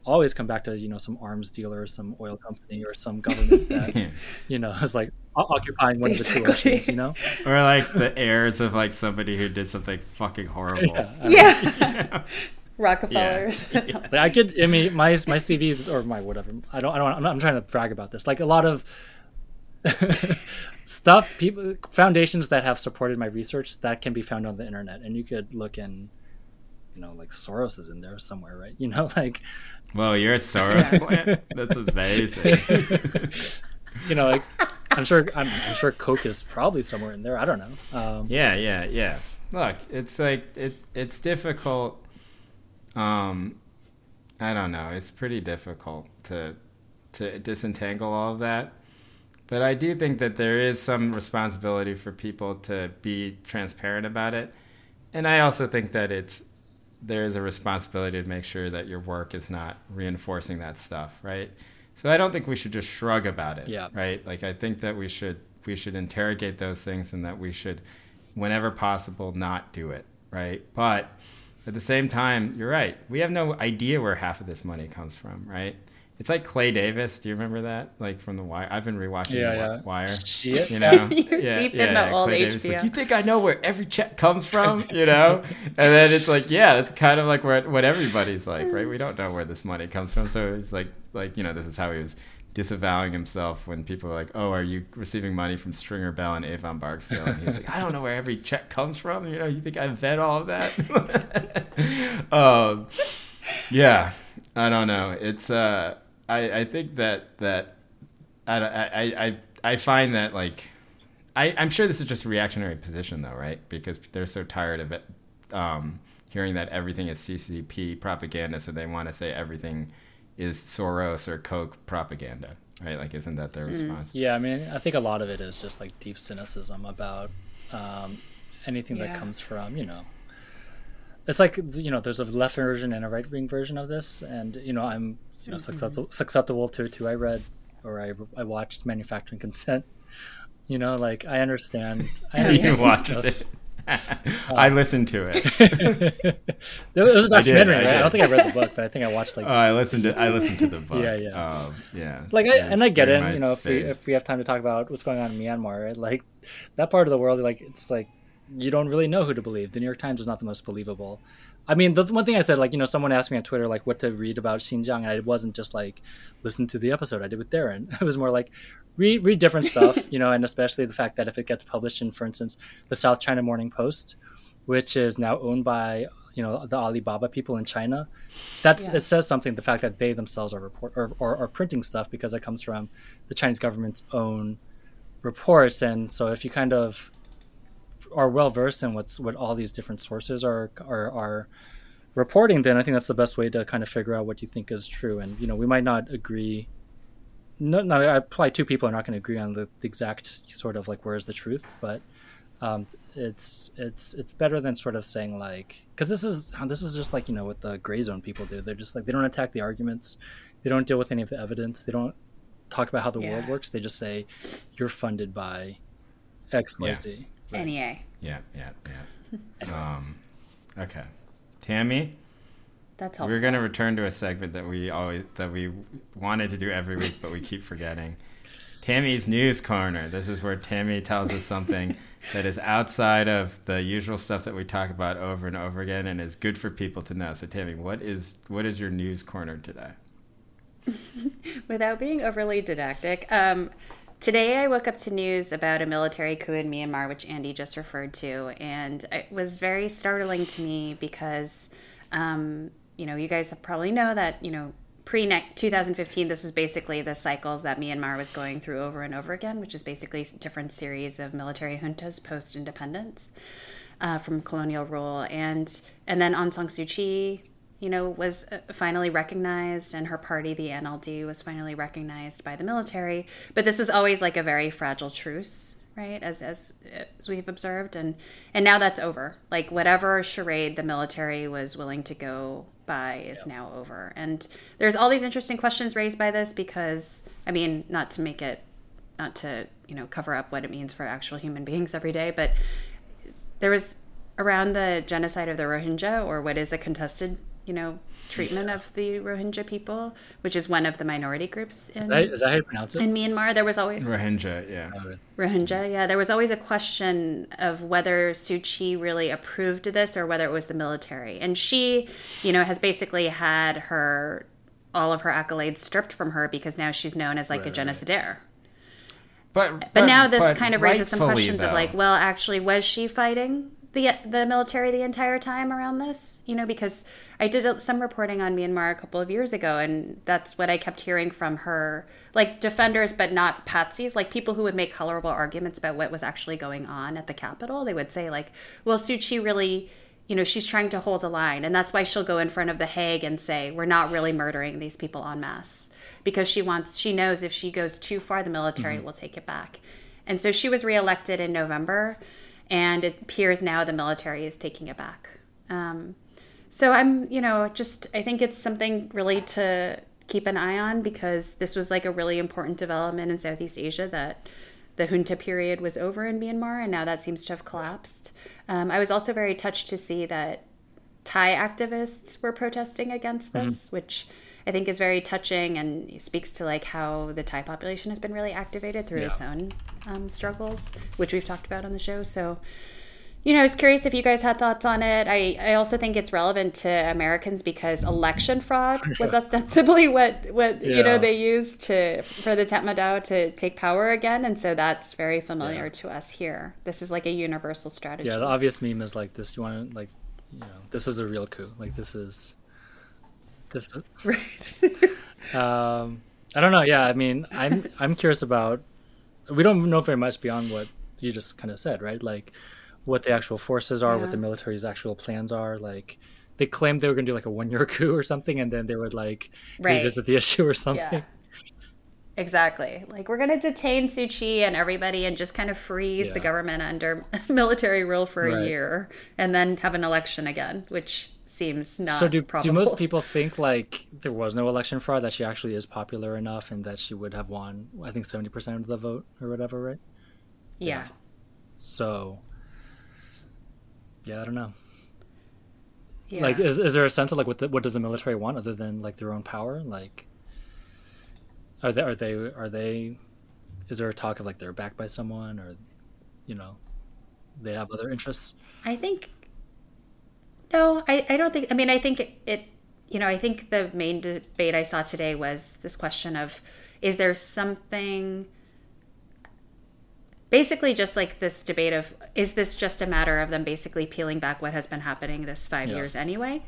always come back to you know some arms dealer, some oil company, or some government that you know is like occupying one Basically. of the two oceans. You know, or like the heirs of like somebody who did something fucking horrible. Yeah. yeah. Rockefellers. Yeah. yeah. Like I could. I mean, my my CVs or my whatever. I don't. I don't. I'm, not, I'm trying to brag about this. Like a lot of stuff people foundations that have supported my research that can be found on the internet and you could look in you know like soros is in there somewhere right you know like well you're a soros plant that's amazing you know like i'm sure I'm, I'm, sure Koch is probably somewhere in there. I don't know. Um, yeah yeah yeah. Look it's like it, it's difficult um i don't know. It's pretty difficult to to disentangle all of that. But I do think that there is some responsibility for people to be transparent about it. And I also think that it's there is a responsibility to make sure that your work is not reinforcing that stuff, right? So I don't think we should just shrug about it, yeah. right? Like I think that we should we should interrogate those things and that we should whenever possible not do it, right? But at the same time, you're right. We have no idea where half of this money comes from, right? It's like Clay Davis. Do you remember that? Like from The Wire. I've been rewatching Yeah, The yeah. Wire. Shit. You know, You're deep in the old Clay Davis, like, HBO. you think I know where every check comes from? You know, and then it's like, yeah, it's kind of like what what everybody's like, right? We don't know where this money comes from, so it's like, like you know, this is how he was disavowing himself when people were like, "Oh, are you receiving money from Stringer Bell and Avon Barksdale?" And he was like, "I don't know where every check comes from. You know, you think I vet all of that?" um, yeah, I don't know. It's uh, I I think that that I I I I find that like I I'm sure this is just a reactionary position though, right? Because they're so tired of it. Um, hearing that everything is CCP propaganda, so they want to say everything is Soros or Koch propaganda, right? Like, isn't that their response? Yeah, I mean, I think a lot of it is just like deep cynicism about um, anything that comes from, you know, it's like you know, there's a left version and a right wing version of this, and you know, I'm you know susceptible, susceptible to to I read or I I watched Manufacturing Consent. You know, like I understand. I You understand watched stuff. it. I listened to it. There was a I did, documentary, I right? I did. don't think I read the book, but I think I watched like Oh, I listened to I listened to the book. Yeah, yeah. um, yeah. like I, and I get it. You know, if we if we have time to talk about what's going on in Myanmar, right? like that part of the world, like it's like you don't really know who to believe. The New York Times is not the most believable. I mean, the one thing I said, like you know, someone asked me on Twitter like what to read about Xinjiang, and I wasn't just like listen to the episode I did with Darren. It was more like read read different stuff, you know, and especially the fact that if it gets published in, for instance, the South China Morning Post, which is now owned by you know the Alibaba people in China, that's Yeah. it says something. The fact that they themselves are report or, or are printing stuff because it comes from the Chinese government's own reports, and so if you kind of are well versed in what's what all these different sources are are are reporting, then I think that's the best way to kind of figure out what you think is true. And you know, we might not agree. No, no, I- probably two people are not going to agree on the, the exact sort of like where's the truth, but um, it's it's it's better than sort of saying like because this is this is just like you know what the gray zone people do. They're just like they don't attack the arguments, they don't deal with any of the evidence, they don't talk about how the world works. They just say you're funded by X Y Yeah. Z. NEA. yeah, yeah, yeah. um, okay, Tammy. That's helpful. We're gonna return to a segment that we always that we wanted to do every week, but we keep forgetting. Tammy's news corner. This is where Tammy tells us something that is outside of the usual stuff that we talk about over and over again, and is good for people to know. So, Tammy, what is what is your news corner today? Without being overly didactic, um, today I woke up to news about a military coup in Myanmar, which Andy just referred to, and it was very startling to me because, um, you know, you guys probably know that you know pre 2015 this was basically the cycles that Myanmar was going through over and over again, which is basically different series of military juntas post independence uh, from colonial rule, and and then Aung San Suu Kyi you know, was uh, finally recognized, and her party, the NLD, was finally recognized by the military. But this was always like a very fragile truce, right? As as as we've observed, and and now that's over. Like whatever charade the military was willing to go by is now over. And there's all these interesting questions raised by this because, I mean, not to make it, not to you know cover up what it means for actual human beings every day, but there was around the genocide of the Rohingya, or what is a contested, you know, treatment of the Rohingya people, which is one of the minority groups in Is that, is that how you pronounce it? in Myanmar. There was always Rohingya, yeah. Rohingya, yeah. There was always a question of whether Suu Kyi really approved this or whether it was the military. And she, you know, has basically had her all of her accolades stripped from her because now she's known as like a genocidaire. But But, now this but kind of raises some rightfully, questions of like, well, actually, was she fighting the the military the entire time around this? You know, because I did some reporting on Myanmar a couple of years ago, and that's what I kept hearing from her, like defenders, but not patsies, like people who would make colorable arguments about what was actually going on at the capital. They would say like, well, Suu Kyi really. You know, she's trying to hold a line, and that's why she'll go in front of the Hague and say, "We're not really murdering these people en masse," because she wants, she knows if she goes too far, the military mm-hmm. will take it back. And so she was reelected in November, and it appears now the military is taking it back. Um, so I'm, you know, just I think it's something really to keep an eye on because this was like a really important development in Southeast Asia that the junta period was over in Myanmar, and now that seems to have collapsed. Um, I was also very touched to see that Thai activists were protesting against this, which I think is very touching and speaks to like how the Thai population has been really activated through Yeah. its own um, struggles, which we've talked about on the show. So, you know, I was curious if you guys had thoughts on it. I, I also think it's relevant to Americans because election fraud was ostensibly what what you know they used to for the Tatmadaw to take power again, and so that's very familiar to us here. This is like a universal strategy. Yeah, the obvious meme is like this. You want to like, you know, this is a real coup. Like this is, this is. Um, I don't know. Yeah, I mean, I'm I'm curious about. We don't know very much beyond what you just kind of said, right? Like, what the actual forces are, Yeah. what the military's actual plans are. Like, they claimed they were going to do like a one year coup or something, and then they would like Right. revisit the issue or something. Yeah. Exactly. Like we're gonna detain Suu Kyi and everybody and just kind of freeze the government under military rule for a Right. year and then have an election again, which seems not So do probable. do most people think like there was no election fraud that she actually is popular enough and that she would have won I think seventy percent of the vote or whatever, right? Yeah. So yeah, I don't know. Yeah. Like, is, is there a sense of like what the, what does the military want other than like their own power? Like, are they are they are they? Is there a talk of like they're backed by someone or, you know, they have other interests? I think no, I, I don't think I mean I think it, it you know, I think the main debate I saw today was this question of is there something basically just like this debate of is this just a matter of them basically peeling back what has been happening this five Yeah. years anyway?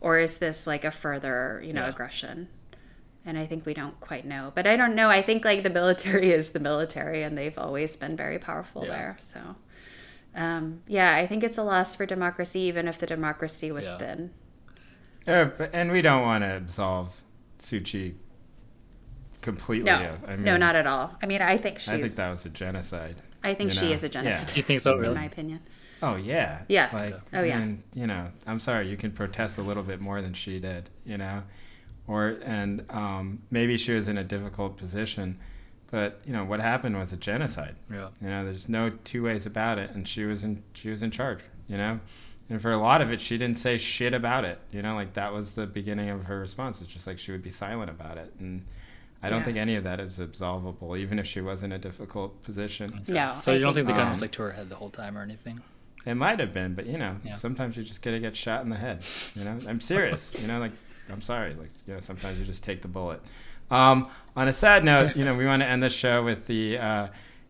Or is this like a further, you know, Yeah. aggression? And I think we don't quite know. But I don't know. I think like the military is the military and they've always been very powerful Yeah. there. So um, yeah, I think it's a loss for democracy, even if the democracy was Yeah. thin. Uh, and we don't want to absolve Suu Kyi completely. No, I mean, no, not at all. I mean, I think she's. I think that was a genocide. I think she know? is a genocide. Do you think so? In my opinion. Oh yeah. Yeah. Like, Oh, yeah. And you know, I'm sorry. You can protest a little bit more than she did. You know, or and um, maybe she was in a difficult position, but you know what happened was a genocide. Yeah. You know, there's no two ways about it, and she was in she was in charge. You know, and for a lot of it, she didn't say shit about it. You know, like that was the beginning of her response. It's just like she would be silent about it, and I don't Yeah. think any of that is absolvable, even if she was in a difficult position. No. So I you don't think the gun Um, was like to her head the whole time or anything? It might have been, but you know, Yeah. sometimes you just gotta get shot in the head. You know, I'm serious. you know, like I'm sorry. Like you know, sometimes you just take the bullet. Um, on a sad note, you know, we want to end the show with the uh,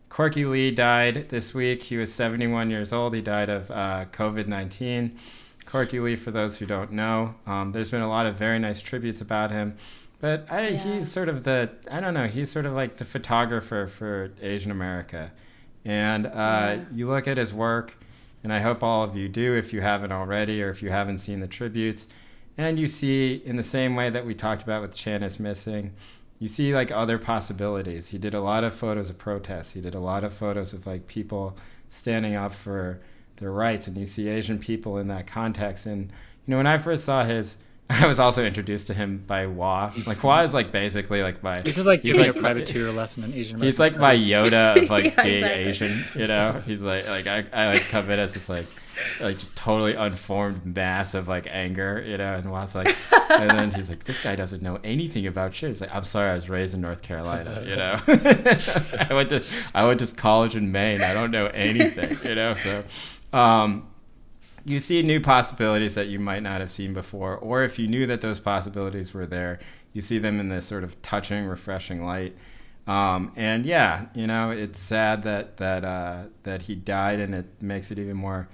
Corky Lee died this week. He was 71 years old. He died of uh, COVID 19. Corky Lee, for those who don't know, um, there's been a lot of very nice tributes about him. But I, Yeah. he's sort of the, I don't know, he's sort of like the photographer for Asian America. And uh, Yeah. you look at his work, and I hope all of you do if you haven't already or if you haven't seen the tributes. And you see, in the same way that we talked about with Chan is missing, you see like other possibilities. He did a lot of photos of protests. He did a lot of photos of like people standing up for their rights, and you see Asian people in that context. And you know, when I first saw his, I was also introduced to him by Hua. Like Hua is like basically like my. He's just like he's like a private tutor lesson in Asian. He's like my. Yoda of like Yeah, being exactly. Asian, you know. He's like like I, I like come in as this like like just totally unformed mass of like anger, you know. And Hua's like, and then he's like, this guy doesn't know anything about shit. He's like, I'm sorry, I was raised in North Carolina, you know. I went to I went to college in Maine. I don't know anything, you know. So, um, you see new possibilities that you might not have seen before, or if you knew that those possibilities were there, you see them in this sort of touching, refreshing light. Um, and yeah, you know, it's sad that that uh, that he died, and it makes it even more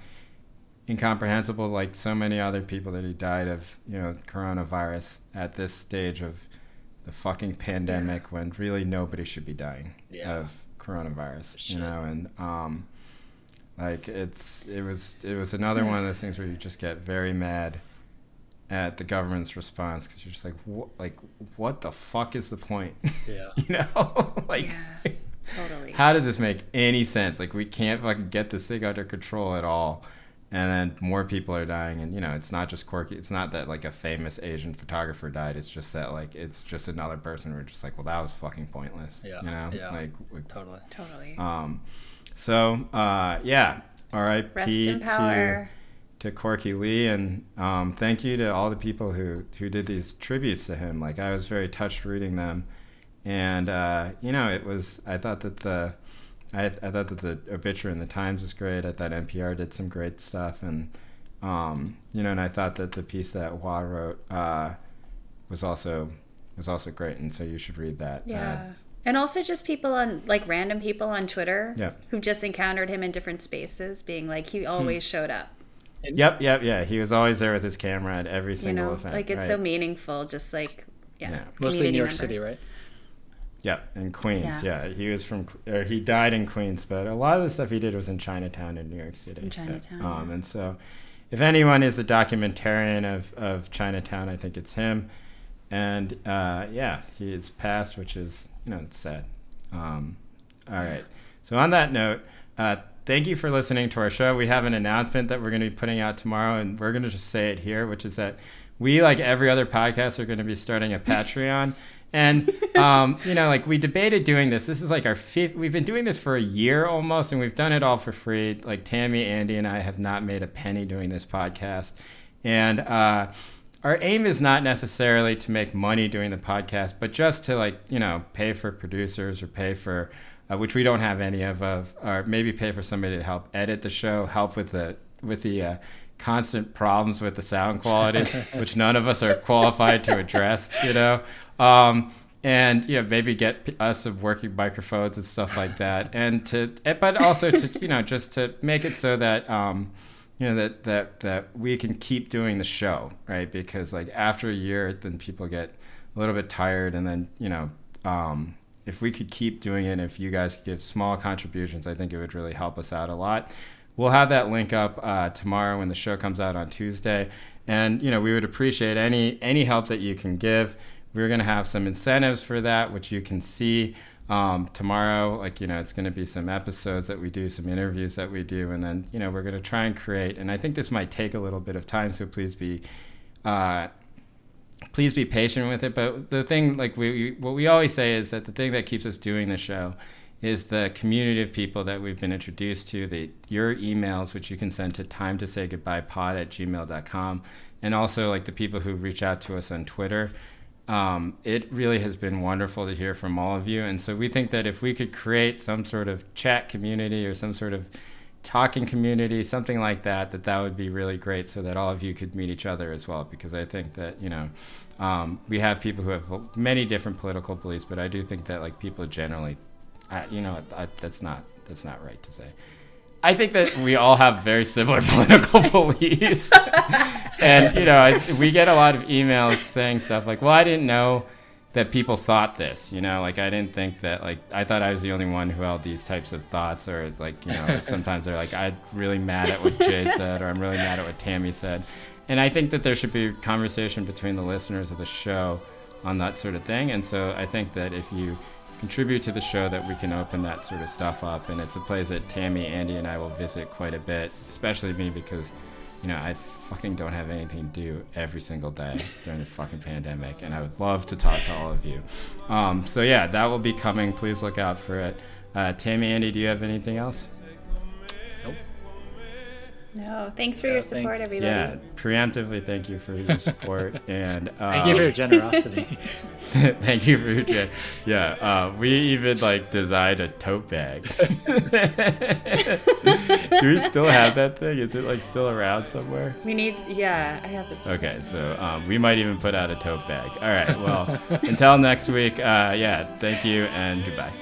incomprehensible, like so many other people that he died of, you know, coronavirus at this stage of the fucking pandemic, when really nobody should be dying Yeah. of coronavirus, Shit. you know, and um, like it's it was it was another one of those things where you just get very mad at the government's response because you're just like what like what the fuck is the point Yeah. you know like Yeah. Totally. how does this make any sense like we can't fucking get this thing under control at all and then more people are dying and you know it's not just Corky it's not that like a famous asian photographer died it's just that like it's just another person we're just like well that was fucking pointless Yeah, you know yeah. like we- Totally. Totally. um, so uh, yeah, all right. Rest in power. to Corky Lee, and um, thank you to all the people who who did these tributes to him. Like I was very touched reading them, and uh, you know, it was. I thought that the I, I thought that the obituary in the Times was great. I thought NPR did some great stuff, and um, you know, and I thought that the piece that Hua wrote uh, was also was also great, and so you should read that. Yeah. Uh, and also just people on like random people on Twitter Yeah. who've just encountered him in different spaces being like he always showed up. Yep, yep, yeah. He was always there with his camera at every single You single know? event. Like it's right? so meaningful just like yeah. Yeah. Mostly community New York members. City, right? Yeah, in Queens. Yeah. Yeah. he was from. Or he died in Queens, but a lot of the stuff he did was in Chinatown in New York City. In Chinatown, Um, yeah. and so, if anyone is a documentarian of of Chinatown, I think it's him. And uh, yeah, he is passed, which is you know it's sad. Um, all right. So on that note, uh, thank you for listening to our show. We have an announcement that we're going to be putting out tomorrow, and we're going to just say it here, which is that we, like every other podcast, are going to be starting a Patreon. And um, you know, like we debated doing this. This is like our fifth. We've been doing this for a year almost, and we've done it all for free. Like Tammy, Andy, and I have not made a penny doing this podcast. And uh, our aim is not necessarily to make money doing the podcast, but just to like you know pay for producers or pay for uh, which we don't have any of, of or maybe pay for somebody to help edit the show, help with the with the uh, constant problems with the sound quality, which none of us are qualified to address. You know. Um, and you know maybe get us some working microphones and stuff like that, and to but also to you know just to make it so that um, you know that that that we can keep doing the show right? Because like after a year then people get a little bit tired. And then you know um, if we could keep doing it if you guys could give small contributions i think it would really help us out a lot. We'll have that link up uh, tomorrow when the show comes out on tuesday. And you know we would appreciate any any help that you can give we're going to have some incentives for that which you can see um, tomorrow. Like you know it's going to be some episodes that we do some interviews that we do and then you know we're going to try and create and i think this might take a little bit of time so please be uh, please be patient with it. But the thing like we, what we always say is that the thing that keeps us doing the show is the community of people that we've been introduced to the your emails which you can send to time to say goodbye pod at gmail.com and also like the people who reach out to us on twitter um, it really has been wonderful to hear from all of you. And so we think that if we could create some sort of chat community or some sort of talking community, something like that, that that would be really great so that all of you could meet each other as well. Because I think that, you know, um, we have people who have many different political beliefs, but I do think that like people generally, I, you know, I, that's not, that's not right to say. I think that we all have very similar political beliefs. and, you know, I, we get a lot of emails saying stuff like, well, I didn't know that people thought this, you know, like I didn't think that, like, I thought I was the only one who held these types of thoughts, or like, you know, sometimes they're like, I'm really mad at what Jay said, or I'm really mad at what Tammy said. And I think that there should be conversation between the listeners of the show on that sort of thing. And so I think that if you contribute to the show that we can open that sort of stuff up and it's a place that Tammy, Andy and I will visit quite a bit, especially me because you know, I fucking don't have anything to do every single day during the fucking pandemic and I would love to talk to all of you. Um, so yeah, that will be coming. Please look out for it. Uh, Tammy, Andy, do you have anything else? No, thanks for Yeah, your support, thanks. everybody. Yeah, preemptively, thank you for your support and um, Thank you for your generosity. Thank you for your gen- yeah. Uh, we even like designed a tote bag. Do we still have that thing? Is it like still around somewhere? We need, yeah, I have it. Okay, so um, we might even put out a tote bag. All right. Well, until next week. Uh, yeah. Thank you and goodbye.